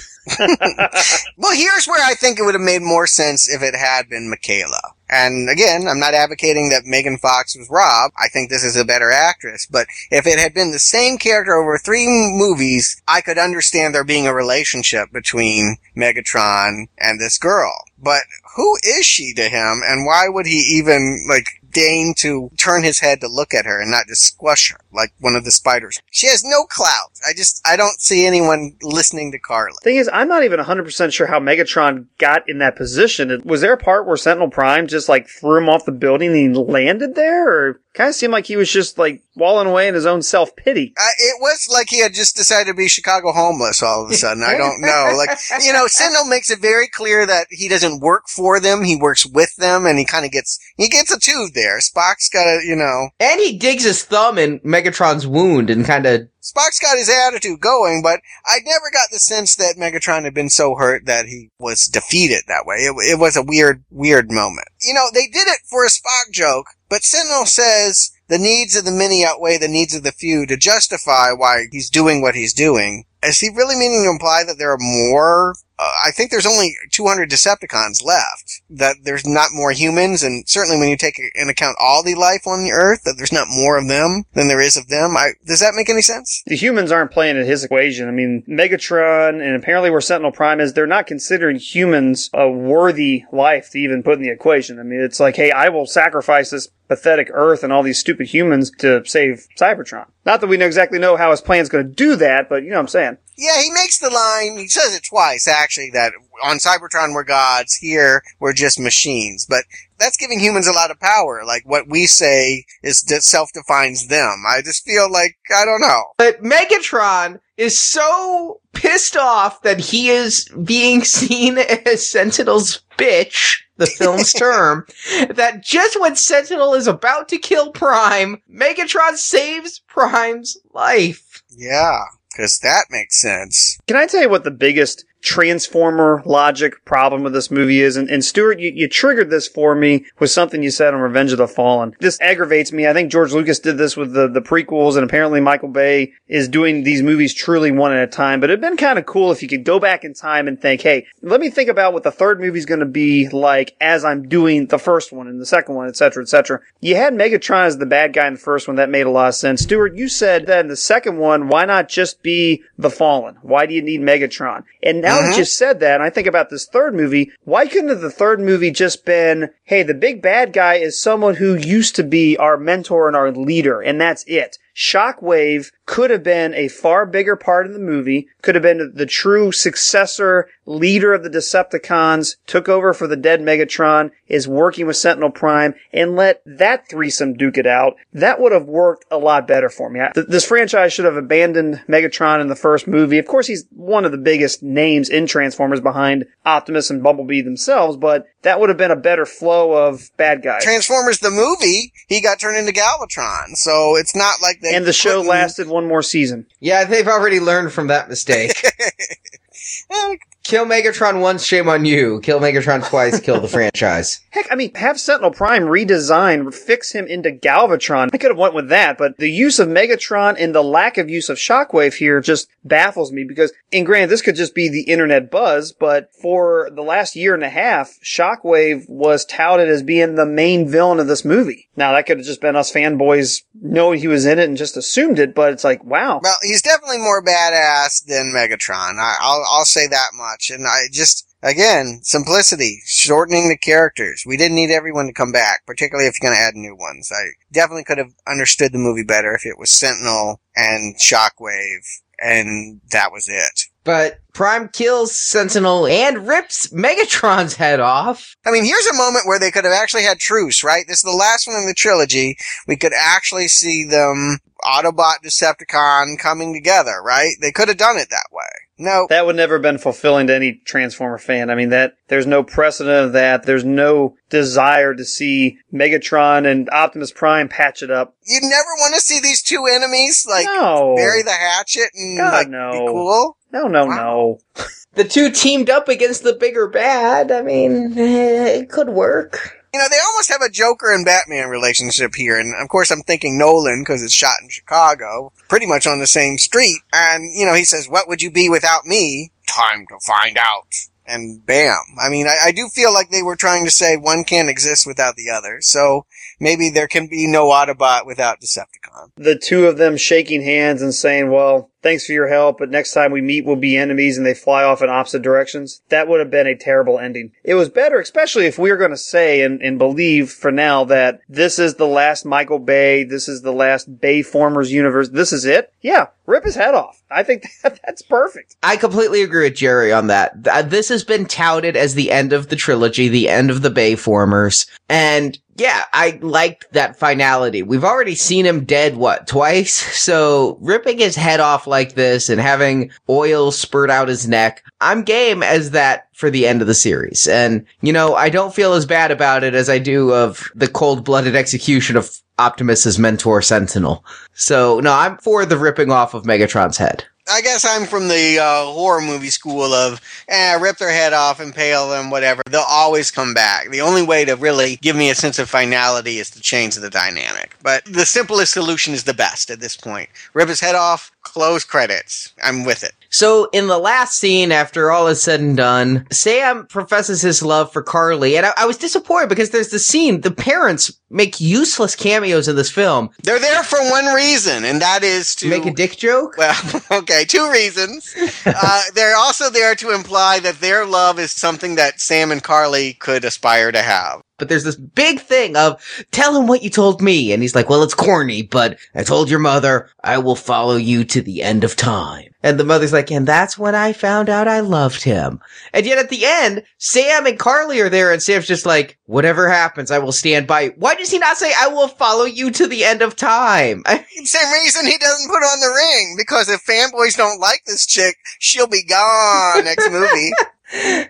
Well, here's where I think it would have made more sense if it had been Mikaela. And again, I'm not advocating that Megan Fox was Rob. I think this is a better actress. But if it had been the same character over three movies, I could understand there being a relationship between Megatron and this girl. But who is she to him and why would he even, like, deign to turn his head to look at her and not just squash her like one of the spiders? She has no clout. I just, I don't see anyone listening to Carly. Thing is, I'm not even 100% sure how Megatron got in that position. Was there a part where Sentinel Prime just like threw him off the building and he landed there? Or kind of seemed like he was just like walling away in his own self pity. Uh, it was like he had just decided to be Chicago homeless all of a sudden. I don't know. Like, you know, Sentinel makes it very clear that he doesn't work for them. He works with them and he kind of gets, he gets a tube there. Spock's got a, you know, and he digs his thumb in Megatron's wound and kind of Spock's got his attitude going, but I never got the sense that Megatron had been so hurt that he was defeated that way. It, it was a weird, weird moment. You know, they did it for a Spock joke, but Sentinel says the needs of the many outweigh the needs of the few to justify why he's doing what he's doing. Is he really meaning to imply that there are more? I think there's only 200 Decepticons left. That there's not more humans, and certainly when you take in account all the life on the Earth, that there's not more of them than there is of them. I, does that make any sense? The humans aren't playing in his equation. I mean, Megatron and apparently where Sentinel Prime is, they're not considering humans a worthy life to even put in the equation. I mean, it's like, hey, I will sacrifice this pathetic Earth and all these stupid humans to save Cybertron. Not that we know exactly know how his plan's going to do that, but you know what I'm saying. Yeah, he makes the line, he says it twice actually, that on Cybertron we're gods, here we're just machines. But that's giving humans a lot of power. Like what we say is that self-defines them. I just feel like, I don't know. But Megatron is so pissed off that he is being seen as Sentinel's bitch, the film's term, that just when Sentinel is about to kill Prime, Megatron saves Prime's life. Yeah, cause that makes sense. Can I tell you what the biggest transformer logic problem with this movie is? And, and Stuart, you, you triggered this for me with something you said on Revenge of the Fallen. This aggravates me. I think George Lucas did this with the, the prequels, and apparently Michael Bay is doing these movies truly one at a time. But it'd been kind of cool if you could go back in time and think, hey, let me think about what the third movie's going to be like as I'm doing the first one and the second one, etc., cetera, et cetera. You had Megatron as the bad guy in the first one. That made a lot of sense. Stuart, you said that in the second one, why not just be the Fallen? Why do you need Megatron? And now that uh-huh. you said that, and I think about this third movie, why couldn't the third movie just been, hey, the big bad guy is someone who used to be our mentor and our leader, and that's it. Shockwave could have been a far bigger part of the movie, could have been the true successor leader of the Decepticons, took over for the dead Megatron, is working with Sentinel Prime, and let that threesome duke it out. That would have worked a lot better for me. This franchise should have abandoned Megatron in the first movie. Of course, he's one of the biggest names in Transformers behind Optimus and Bumblebee themselves, but that would have been a better flow of bad guys. Transformers the movie, he got turned into Galvatron, so it's not like they and the show couldn't- lasted one more season. Yeah, they've already learned from that mistake. Uh, Kill Megatron once, shame on you. Kill Megatron twice, kill the franchise. Heck, I mean, have Sentinel Prime redesign, fix him into Galvatron. I could have went with that, but the use of Megatron and the lack of use of Shockwave here just baffles me because, and granted, this could just be the internet buzz, but for the last year and a half, Shockwave was touted as being the main villain of this movie. Now, that could have just been us fanboys knowing he was in it and just assumed it, but it's like, wow. Well, he's definitely more badass than Megatron. I, I'll I'll say that much. And I just again simplicity, shortening the characters. We didn't need everyone to come back, particularly if you're going to add new ones. I definitely could have understood the movie better if it was Sentinel and Shockwave, and that was it. But Prime kills Sentinel and rips Megatron's head off. I mean, here's a moment where they could have actually had truce, right? This is the last one in the trilogy. We could actually see them Autobot Decepticon coming together, right? They could have done it that way. No, That would never have been fulfilling to any Transformer fan. I mean, that, there's no precedent of that. There's no desire to see Megatron and Optimus Prime patch it up. you never want to see these two enemies like no. bury the hatchet and God, like no. be cool. No, no, Wow. no. The two teamed up against the bigger bad. I mean, eh, it could work. You know, they almost have a Joker and Batman relationship here, and of course I'm thinking Nolan because it's shot in Chicago, pretty much on the same street. And you know, he says, "What would you be without me?" Time to find out. And bam. I mean, I, I do feel like they were trying to say one can't exist without the other. So maybe there can be no Autobot without Decepticon. The two of them shaking hands and saying, well, thanks for your help, but next time we meet, we'll be enemies, and they fly off in opposite directions. That would have been a terrible ending. It was better, especially if we are going to say and, and believe for now that this is the last Michael Bay, this is the last Bay Formers universe, this is it. Yeah, rip his head off. I think that, that's perfect. I completely agree with Jerry on that. This has been touted as the end of the trilogy, the end of the Bayformers. And yeah, I liked that finality. We've already seen him dead, what, twice? So ripping his head off like this and having oil spurt out his neck, I'm game as that for the end of the series. And, you know, I don't feel as bad about it as I do of the cold-blooded execution of Optimus's mentor Sentinel. So, no, I'm for the ripping off of Megatron's head. I guess I'm from the uh, horror movie school of, eh, rip their head off, impale them, whatever. They'll always come back. The only way to really give me a sense of finality is to change the dynamic. But the simplest solution is the best at this point. Rip his head off, close credits. I'm with it. So in the last scene, after all is said and done, Sam professes his love for Carly, and I, I was disappointed because there's the scene. The parents make useless cameos in this film. They're there for one reason, and that is to Make a dick joke. Well, okay, two reasons. Uh, they're also there to imply that their love is something that Sam and Carly could aspire to have. But there's this big thing of tell him what you told me, and he's like, "Well, it's corny, but I told your mother I will follow you to the end of time." And the mother's like, "And that's when I found out I loved him." And yet at the end, Sam and Carly are there, and Sam's just like, "Whatever happens, I will stand by." Why does he not say, "I will follow you to the end of time"? Same reason he doesn't put on the ring, because if fanboys don't like this chick, she'll be gone next movie.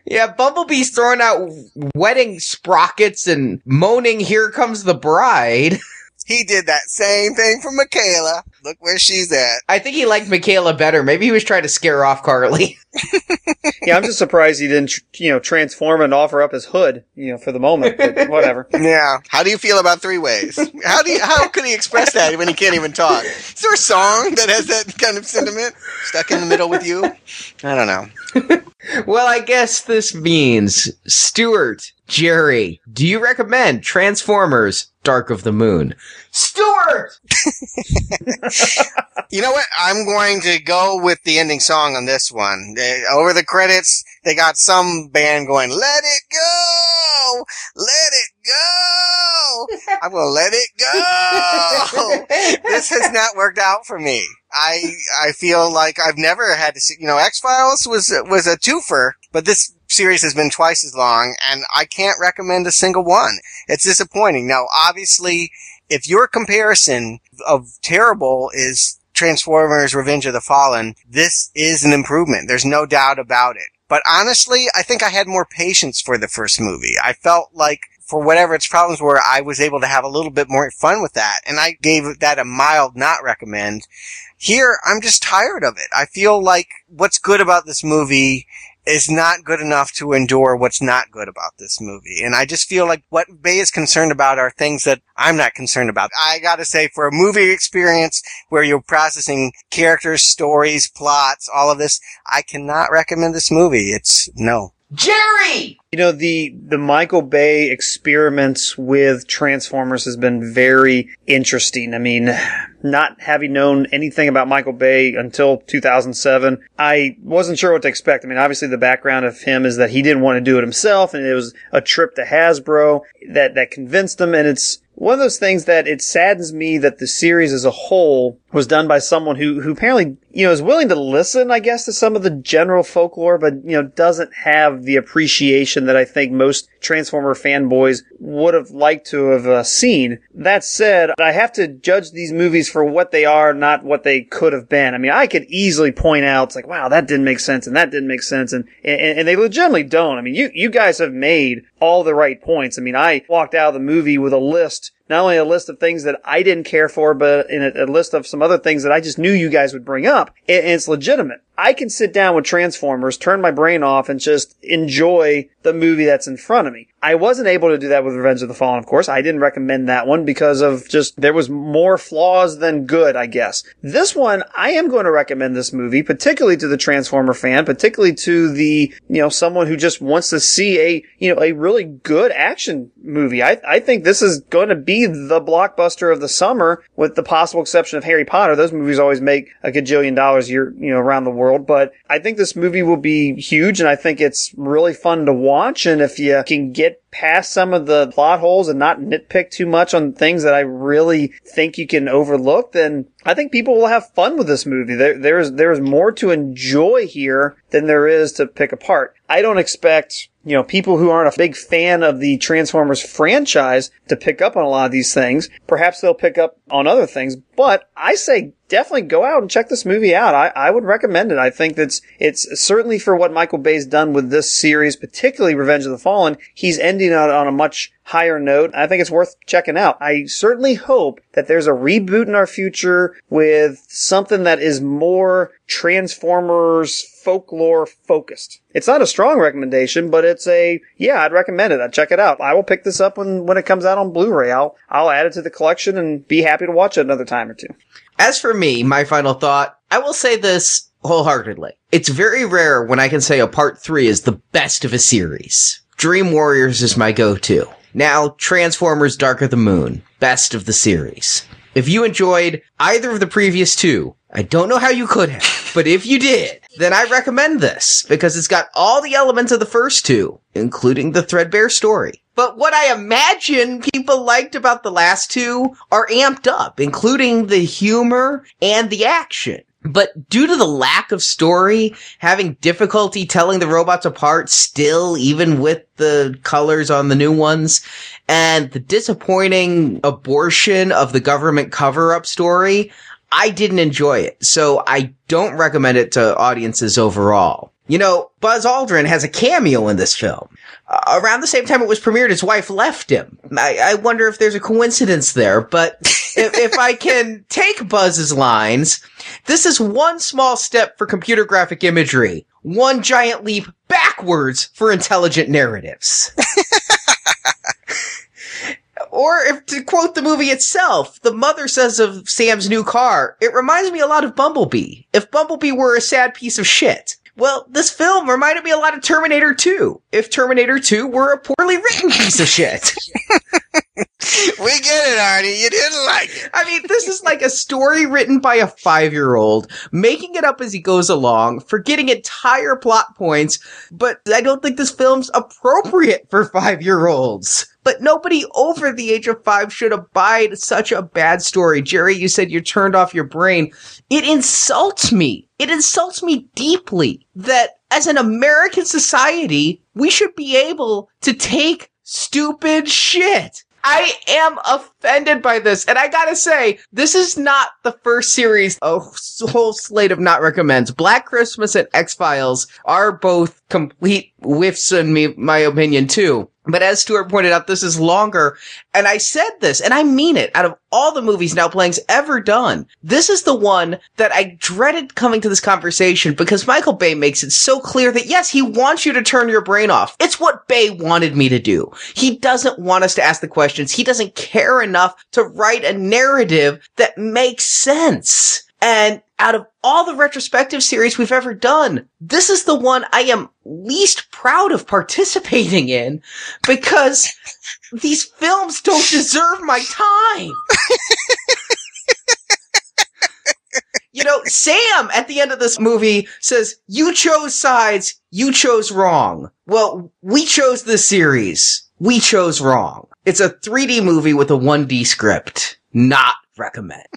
Yeah, Bumblebee's throwing out wedding sprockets and moaning, here comes the bride. He did that same thing for Mikaela. Look where she's at. I think he liked Mikaela better. Maybe he was trying to scare off Carly. Yeah, I'm just surprised he didn't, you know, transform and offer up his hood, you know, for the moment, but whatever. Yeah. How do you feel about three ways? How do you, how could he express that when he can't even talk? Is there a song that has that kind of sentiment stuck in the middle with you? I don't know. well, I guess this means, Stuart, Jerry, do you recommend Transformers Dark of the Moon? Stuart! You know what? I'm going to go with the ending song on this one. They, over the credits, they got some band going, let it go! Let it go. I'm gonna let it go. this has not worked out for me. I I feel like I've never had to see. You know, X Files was was a twofer, but this series has been twice as long, and I can't recommend a single one. It's disappointing. Now, obviously, if your comparison of terrible is Transformers Revenge of the Fallen, this is an improvement. There's no doubt about it. But honestly, I think I had more patience for the first movie. I felt like for whatever its problems were, I was able to have a little bit more fun with that. And I gave that a mild not recommend. Here, I'm just tired of it. I feel like what's good about this movie is not good enough to endure what's not good about this movie. And I just feel like what Bay is concerned about are things that I'm not concerned about. I gotta say, for a movie experience where you're processing characters, stories, plots, all of this, I cannot recommend this movie. It's no. Jerry! You know, the, the Michael Bay experiments with Transformers has been very interesting. I mean, not having known anything about Michael Bay until 2007, I wasn't sure what to expect. I mean, obviously the background of him is that he didn't want to do it himself and it was a trip to Hasbro that, that convinced him and it's, one of those things that it saddens me that the series as a whole was done by someone who, who apparently, you know, is willing to listen, I guess, to some of the general folklore, but, you know, doesn't have the appreciation that I think most Transformer fanboys would have liked to have uh, seen. That said, I have to judge these movies for what they are, not what they could have been. I mean, I could easily point out, it's like, wow, that didn't make sense and that didn't make sense. And, and, and they legitimately don't. I mean, you, you guys have made all the right points. I mean, I walked out of the movie with a list not only a list of things that I didn't care for, but in a, a, list of some other things that I just knew you guys would bring up. And, and it's legitimate. I can sit down with Transformers, turn my brain off, and just enjoy the movie that's in front of me. I wasn't able to do that with Revenge of the Fallen, of course. I didn't recommend that one because of just, there was more flaws than good, I guess. This one, I am going to recommend this movie, particularly to the Transformer fan, particularly to the, you know, someone who just wants to see a, you know, a really good action movie. I, I think this is going to be the blockbuster of the summer with the possible exception of Harry Potter. Those movies always make a gajillion dollars year, you know, around the world, but I think this movie will be huge and I think it's really fun to watch. And if you can get past some of the plot holes and not nitpick too much on things that I really think you can overlook, then I think people will have fun with this movie. There, there's, there's more to enjoy here than there is to pick apart. I don't expect, you know, people who aren't a big fan of the Transformers franchise to pick up on a lot of these things. Perhaps they'll pick up on other things, but I say definitely go out and check this movie out. I, I would recommend it. I think that's, it's certainly for what Michael Bay's done with this series, particularly Revenge of the Fallen. He's ending on, on a much higher note. I think it's worth checking out. I certainly hope that there's a reboot in our future with something that is more Transformers folklore focused. It's not a strong recommendation, but it's a, yeah, I'd recommend it. I'd check it out. I will pick this up when, when it comes out on Blu-ray. I'll, I'll add it to the collection and be happy to watch it another time or two. As for me, my final thought, I will say this wholeheartedly. It's very rare when I can say a part three is the best of a series. Dream Warriors is my go-to. Now, Transformers Dark of the Moon, best of the series. If you enjoyed either of the previous two, I don't know how you could have, but if you did, then I recommend this because it's got all the elements of the first two, including the threadbare story. But what I imagine people liked about the last two are amped up, including the humor and the action. But due to the lack of story, having difficulty telling the robots apart still, even with the colors on the new ones, and the disappointing abortion of the government cover-up story, I didn't enjoy it. So I don't recommend it to audiences overall. You know, Buzz Aldrin has a cameo in this film. Uh, around the same time it was premiered, his wife left him. I, I wonder if there's a coincidence there, but if, if I can take Buzz's lines, this is one small step for computer graphic imagery, one giant leap backwards for intelligent narratives. Or if to quote the movie itself, the mother says of Sam's new car, it reminds me a lot of Bumblebee. If Bumblebee were a sad piece of shit. Well, this film reminded me a lot of Terminator 2. If Terminator 2 were a poorly written piece of shit. We get it, Arnie. You didn't like it. I mean, this is like a story written by a five-year-old, making it up as he goes along, forgetting entire plot points, but I don't think this film's appropriate for five-year-olds. But nobody over the age of five should abide such a bad story. Jerry, you said you turned off your brain. It insults me. It insults me deeply that as an American society, we should be able to take stupid shit. I am offended by this. And I gotta say, this is not the first series, a whole slate of not recommends. Black Christmas and X-Files are both complete whiffs in me, my opinion too. But as Stuart pointed out, this is longer. And I said this, and I mean it. Out of all the movies Now Playing's ever done, this is the one that I dreaded coming to this conversation because Michael Bay makes it so clear that yes, he wants you to turn your brain off. It's what Bay wanted me to do. He doesn't want us to ask the questions. He doesn't care enough to write a narrative that makes sense. And out of all the retrospective series we've ever done, this is the one I am least proud of participating in because these films don't deserve my time. you know, Sam at the end of this movie says, you chose sides, you chose wrong. Well, we chose this series. We chose wrong. It's a 3D movie with a 1D script. Not recommend.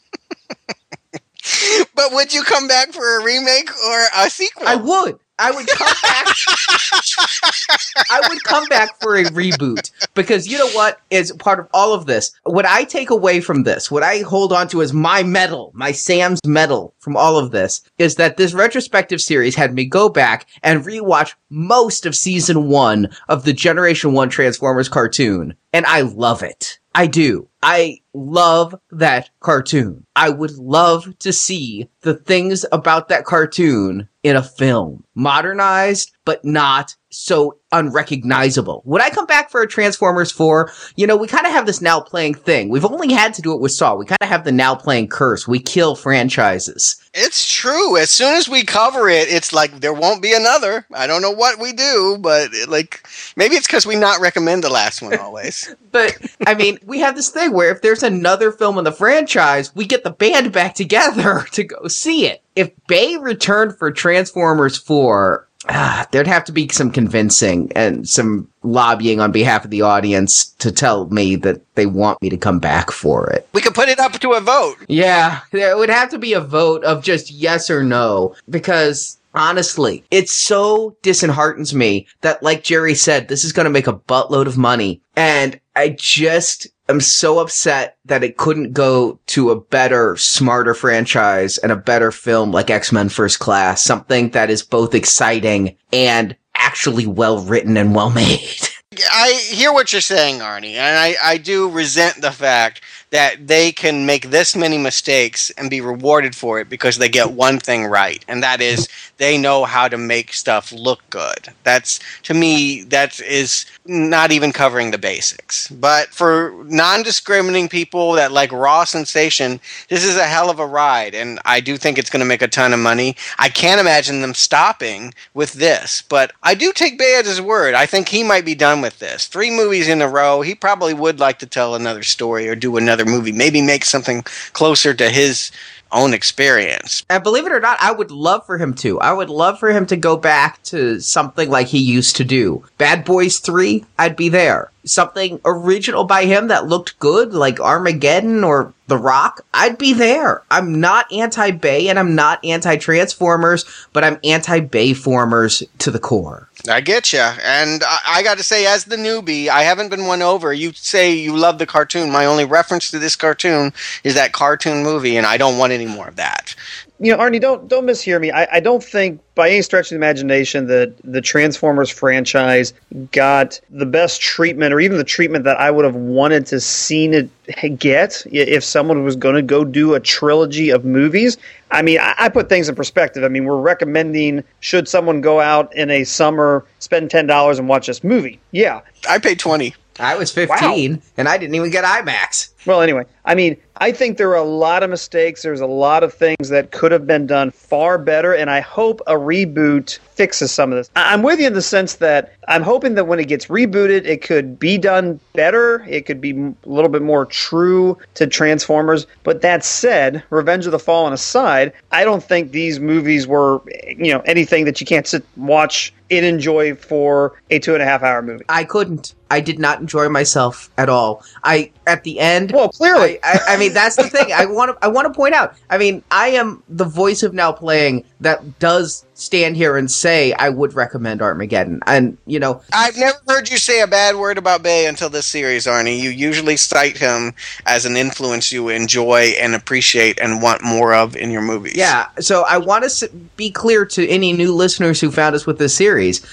But would you come back for a remake or a sequel? I would. I would come back. I would come back for a reboot because you know what is part of all of this. What I take away from this, what I hold on to as my medal, my Sam's medal from all of this is that this retrospective series had me go back and rewatch most of season one of the Generation One Transformers cartoon. And I love it. I do. I love that cartoon. I would love to see the things about that cartoon in a film. Modernized, but not so unrecognizable. Would I come back for a Transformers 4? You know, we kind of have this now playing thing. We've only had to do it with Saw. We kind of have the now playing curse. We kill franchises. It's true. As soon as we cover it, it's like there won't be another. I don't know what we do, but it, like maybe it's because we not recommend the last one always. But I mean, we have this thing where if there's another film in the franchise, we get the band back together to go see it. If Bay returned for Transformers 4, ah, there'd have to be some convincing and some lobbying on behalf of the audience to tell me that they want me to come back for it. we could put it up to a vote. Yeah, there would have to be a vote of just yes or no because honestly, it so disheartens me that like Jerry said, this is going to make a buttload of money and I just am so upset that it couldn't go to a better, smarter franchise and a better film like X-Men First Class, something that is both exciting and actually well written and well made. I hear what you're saying, Arnie, and I, I do resent the fact that they can make this many mistakes and be rewarded for it because they get one thing right, and that is they know how to make stuff look good. That's to me that is not even covering the basics. But for non-discriminating people that like raw sensation, this is a hell of a ride, and I do think it's going to make a ton of money. I can't imagine them stopping with this, but I do take Bay at his word. I think he might be done with this. Three movies in a row, he probably would like to tell another story or do another movie, maybe make something closer to his own experience. And believe it or not, I would love for him to. I would love for him to go back to something like he used to do. Bad Boys 3, I'd be there. Something original by him that looked good, like Armageddon or The Rock, I'd be there. I'm not anti Bay and I'm not anti Transformers, but I'm anti Bayformers to the core. I get you, and I, I got to say, as the newbie, I haven't been won over. You say you love the cartoon. My only reference to this cartoon is that cartoon movie, and I don't want any more of that. You know, Arnie, don't don't mishear me. I, I don't think by any stretch of the imagination that the Transformers franchise got the best treatment, or even the treatment that I would have wanted to seen it get if someone was going to go do a trilogy of movies. I mean, I, I put things in perspective. I mean, we're recommending should someone go out in a summer, spend ten dollars and watch this movie? Yeah, I paid twenty. I was 15 and I didn't even get IMAX. Well, anyway, I mean, I think there are a lot of mistakes. There's a lot of things that could have been done far better, and I hope a reboot fixes some of this. I- I'm with you in the sense that I'm hoping that when it gets rebooted, it could be done better. It could be m- a little bit more true to Transformers. But that said, Revenge of the Fallen aside, I don't think these movies were, you know, anything that you can't sit watch and enjoy for a two and a half hour movie. I couldn't. I did not enjoy myself at all. I at the end. Well, clearly. I, I, I mean, that's the thing. I want to. I want to point out. I mean, I am the voice of now playing that does stand here and say I would recommend Armageddon, and you know, I've never heard you say a bad word about Bay until this series, Arnie. You usually cite him as an influence you enjoy and appreciate and want more of in your movies. Yeah, so I want to be clear to any new listeners who found us with this series.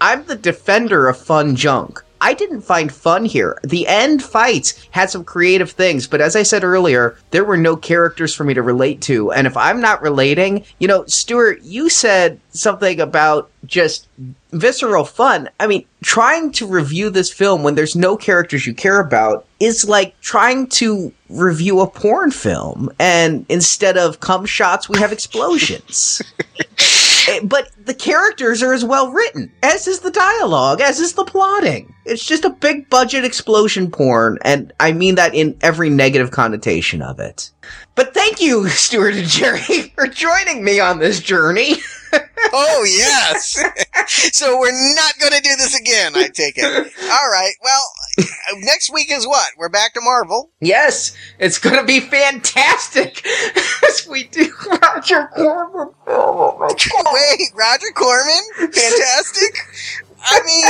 I'm the defender of fun junk. I didn't find fun here. The end fights had some creative things, but as I said earlier, there were no characters for me to relate to. And if I'm not relating, you know, Stuart, you said something about just visceral fun. I mean, trying to review this film when there's no characters you care about is like trying to review a porn film and instead of cum shots we have explosions. Eh, but the characters are as well written, as is the dialogue, as is the plotting. It's just a big budget explosion porn, and I mean that in every negative connotation of it. But thank you, Stuart and Jerry, for joining me on this journey. Oh, yes. so we're not going to do this again, I take it. All right. Well, next week is what? We're back to Marvel. yes, it's gonna be fantastic as we do Roger Corman. Oh my god. Wait, Roger Corman? Fantastic. I mean,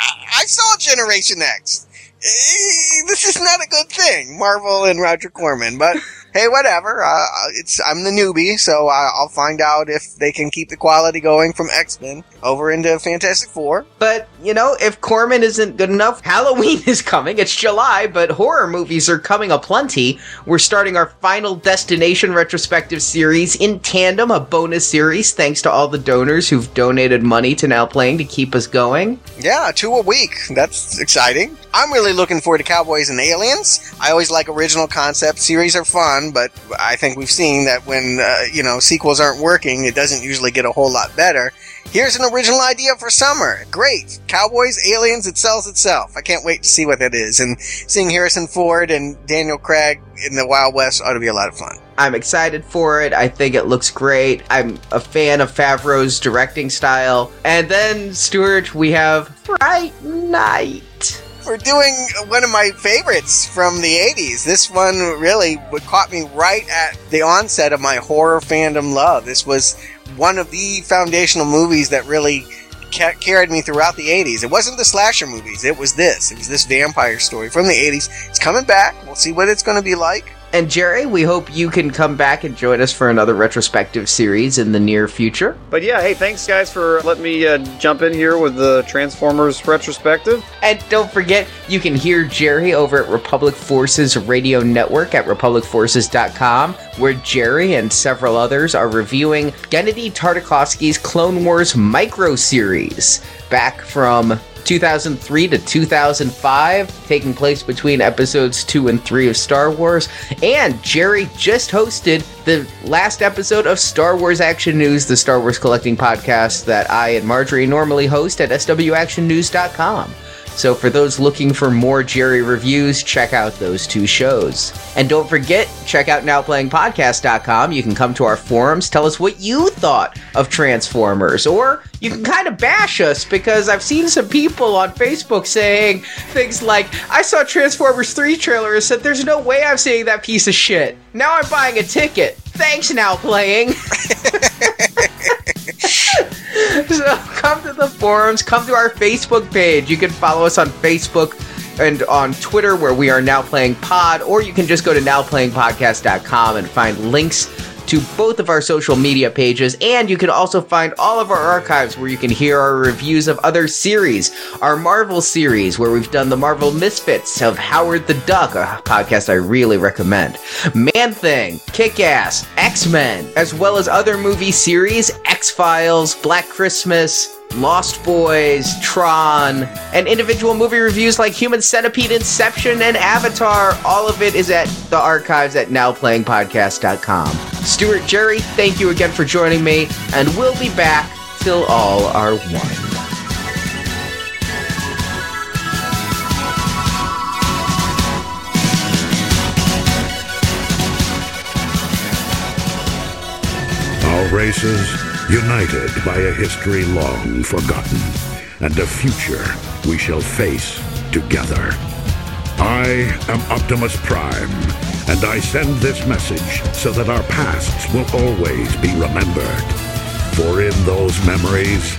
I I saw Generation X. Eh, This is not a good thing, Marvel and Roger Corman, but hey, whatever. Uh, it's I'm the newbie, so I'll find out if they can keep the quality going from X Men over into Fantastic Four. But, you know, if Corman isn't good enough, Halloween is coming. It's July, but horror movies are coming aplenty. We're starting our final Destination retrospective series in tandem, a bonus series, thanks to all the donors who've donated money to Now Playing to keep us going. Yeah, two a week. That's exciting. I'm really looking forward to Cowboys and Aliens. I always like original concept. Series are fun, but I think we've seen that when, uh, you know, sequels aren't working, it doesn't usually get a whole lot better. Here's an original idea for summer. Great. Cowboys, Aliens, it sells itself. I can't wait to see what that is. And seeing Harrison Ford and Daniel Craig in the Wild West ought to be a lot of fun. I'm excited for it. I think it looks great. I'm a fan of Favreau's directing style. And then, Stuart, we have Fright Night. We're doing one of my favorites from the 80s. This one really caught me right at the onset of my horror fandom love. This was one of the foundational movies that really ca- carried me throughout the 80s. It wasn't the slasher movies, it was this. It was this vampire story from the 80s. It's coming back. We'll see what it's going to be like. And Jerry, we hope you can come back and join us for another retrospective series in the near future. But yeah, hey, thanks guys for letting me uh, jump in here with the Transformers retrospective. And don't forget, you can hear Jerry over at Republic Forces Radio Network at republicforces.com, where Jerry and several others are reviewing Genndy Tartakovsky's Clone Wars micro series back from 2003 to 2005, taking place between episodes 2 and 3 of Star Wars. And Jerry just hosted the last episode of Star Wars Action News, the Star Wars collecting podcast that I and Marjorie normally host at swactionnews.com. So for those looking for more Jerry reviews, check out those two shows. And don't forget, check out nowplayingpodcast.com. You can come to our forums, tell us what you thought of Transformers, or you can kind of bash us because I've seen some people on Facebook saying things like, I saw Transformers 3 trailer and said, there's no way I'm seeing that piece of shit. Now I'm buying a ticket. Thanks, Now Playing. so come to the forums, come to our Facebook page. You can follow us on Facebook and on Twitter where we are now playing pod, or you can just go to nowplayingpodcast.com and find links to both of our social media pages, and you can also find all of our archives where you can hear our reviews of other series. Our Marvel series, where we've done the Marvel Misfits of Howard the Duck, a podcast I really recommend. Man Thing, Kick Ass, X Men, as well as other movie series, X Files, Black Christmas, Lost Boys, Tron, and individual movie reviews like Human Centipede, Inception, and Avatar. All of it is at the archives at nowplayingpodcast.com. Stuart Jerry, thank you again for joining me, and we'll be back till all are one. Races united by a history long forgotten and a future we shall face together. I am Optimus Prime, and I send this message so that our pasts will always be remembered. For in those memories,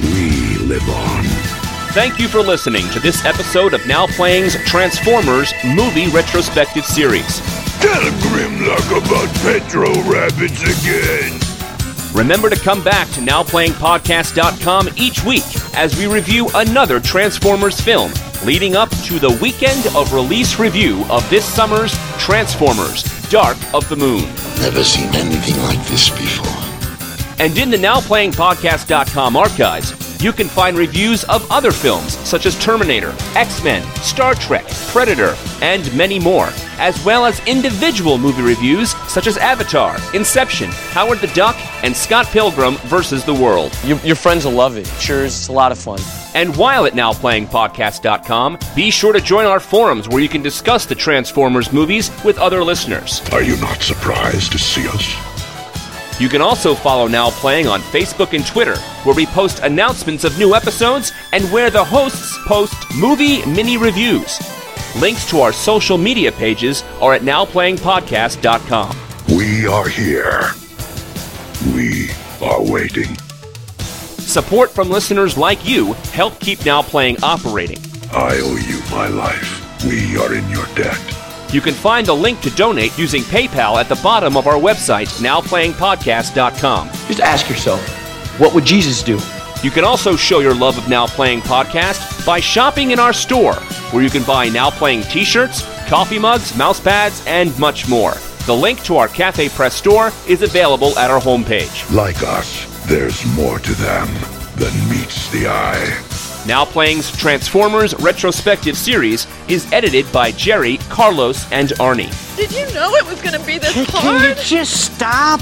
we live on. Thank you for listening to this episode of Now Playing's Transformers Movie Retrospective Series. Tell Grimlock about Petro Rabbits again. Remember to come back to NowPlayingPodcast.com each week as we review another Transformers film, leading up to the weekend of release review of this summer's Transformers Dark of the Moon. Never seen anything like this before. And in the NowPlayingPodcast.com archives, you can find reviews of other films such as Terminator, X Men, Star Trek, Predator, and many more, as well as individual movie reviews such as Avatar, Inception, Howard the Duck, and Scott Pilgrim vs. the World. Your, your friends will love it. Sure, it's a lot of fun. And while at NowPlayingPodcast.com, be sure to join our forums where you can discuss the Transformers movies with other listeners. Are you not surprised to see us? You can also follow Now Playing on Facebook and Twitter, where we post announcements of new episodes and where the hosts post movie mini reviews. Links to our social media pages are at NowPlayingPodcast.com. We are here. We are waiting. Support from listeners like you help keep Now Playing operating. I owe you my life. We are in your debt. You can find a link to donate using PayPal at the bottom of our website, NowPlayingPodcast.com. Just ask yourself, what would Jesus do? You can also show your love of Now Playing Podcast by shopping in our store, where you can buy Now Playing t shirts, coffee mugs, mouse pads, and much more. The link to our Cafe Press store is available at our homepage. Like us, there's more to them than meets the eye. Now Playing's Transformers Retrospective Series is edited by Jerry, Carlos, and Arnie. Did you know it was going to be this Can you hard? just stop?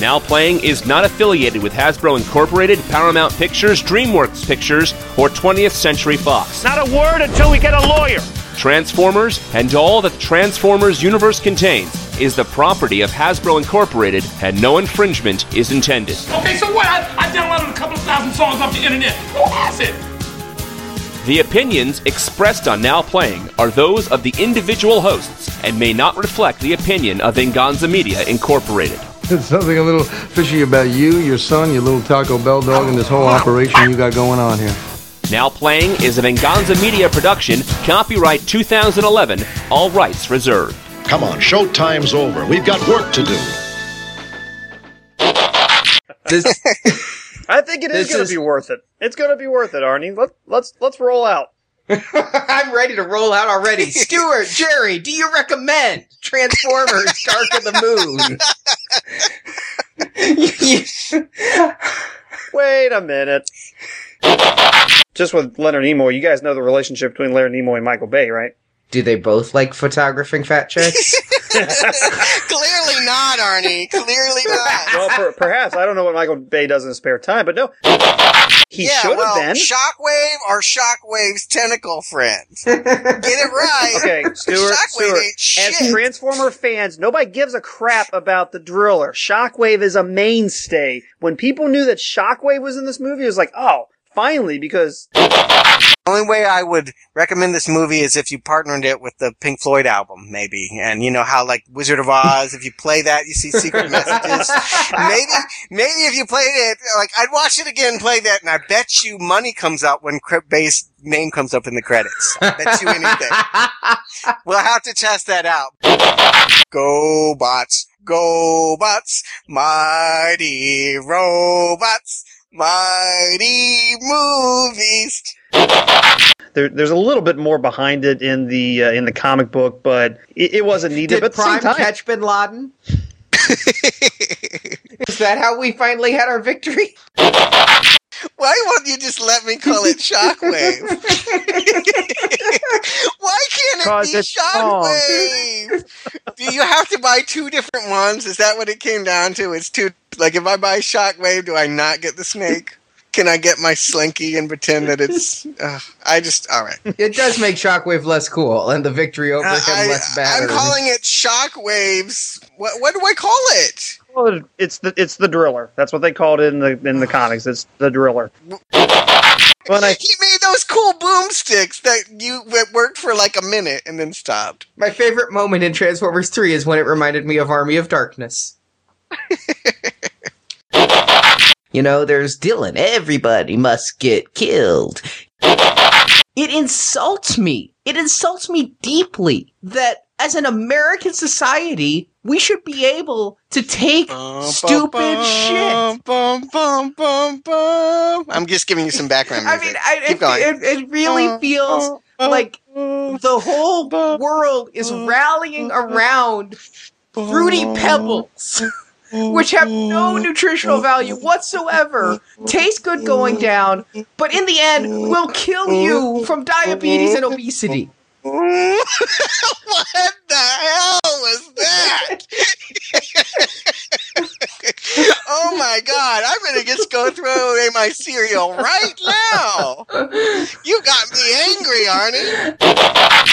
Now Playing is not affiliated with Hasbro Incorporated, Paramount Pictures, DreamWorks Pictures, or 20th Century Fox. Not a word until we get a lawyer. Transformers and all that the Transformers universe contains is the property of Hasbro Incorporated, and no infringement is intended. Okay, so what? I, I downloaded a couple of thousand songs off the internet. Who has it? The opinions expressed on Now Playing are those of the individual hosts and may not reflect the opinion of Venganza Media Incorporated. There's something a little fishy about you, your son, your little Taco Bell dog, and this whole operation you got going on here. Now Playing is a Venganza Media production, copyright 2011, all rights reserved. Come on, showtime's over. We've got work to do. This, I think it is going to be worth it. It's going to be worth it, Arnie. Let, let's let's roll out. I'm ready to roll out already. Stuart, Jerry, do you recommend Transformers Dark of the Moon? Wait a minute. Just with Leonard Nimoy, you guys know the relationship between Leonard Nimoy and Michael Bay, right? do they both like photographing fat chicks? Clearly not, Arnie. Clearly not. Well, per, perhaps I don't know what Michael Bay does in his spare time, but no, he yeah, should have well, been. Shockwave or Shockwave's tentacle friend. Get it right. Okay, Stuart, Shockwave Stuart. ain't shit. As Transformer fans, nobody gives a crap about the driller. Shockwave is a mainstay. When people knew that Shockwave was in this movie, it was like, oh, finally, because The only way I would recommend this movie is if you partnered it with the Pink Floyd album, maybe. And you know how, like, Wizard of Oz, if you play that, you see secret messages. maybe, maybe if you played it, like, I'd watch it again, play that, and I bet you money comes out when Crip Bay's name comes up in the credits. I bet you anything. we'll have to test that out. Go bots, go bots, mighty robots, mighty movies. there, there's a little bit more behind it in the uh, in the comic book, but it, it wasn't needed. Did but at Prime same time, catch Bin Laden? Is that how we finally had our victory? Why won't you just let me call it Shockwave? Why can't it be. Shockwave? Do you have to buy two different ones? Is that what it came down to? It's two. Like, if I buy Shockwave, do I not get the snake? Can I get my Slinky and pretend that it's? Uh, I just all right. It does make Shockwave less cool and the victory over him I, less bad. I'm calling it Shockwaves. What, what do I call it? Well, it's the it's the driller. That's what they called it in the in the comics. It's the driller. When I he made those cool boomsticks that you that worked for like a minute and then stopped. My favorite moment in Transformers 3 is when it reminded me of Army of Darkness. you know, there's Dylan. Everybody must get killed. It insults me. It insults me deeply that as an American society, we should be able to take stupid shit. Bum, bum, bum, bum. I'm just giving you some background I mean, I, Keep it, going. it, it really feels like the whole world is rallying around fruity pebbles, which have no nutritional value whatsoever, taste good going down, but in the end will kill you from diabetes and obesity. what the hell was that? oh my god, I'm gonna just go throw away my cereal right now. You got me angry, Arnie.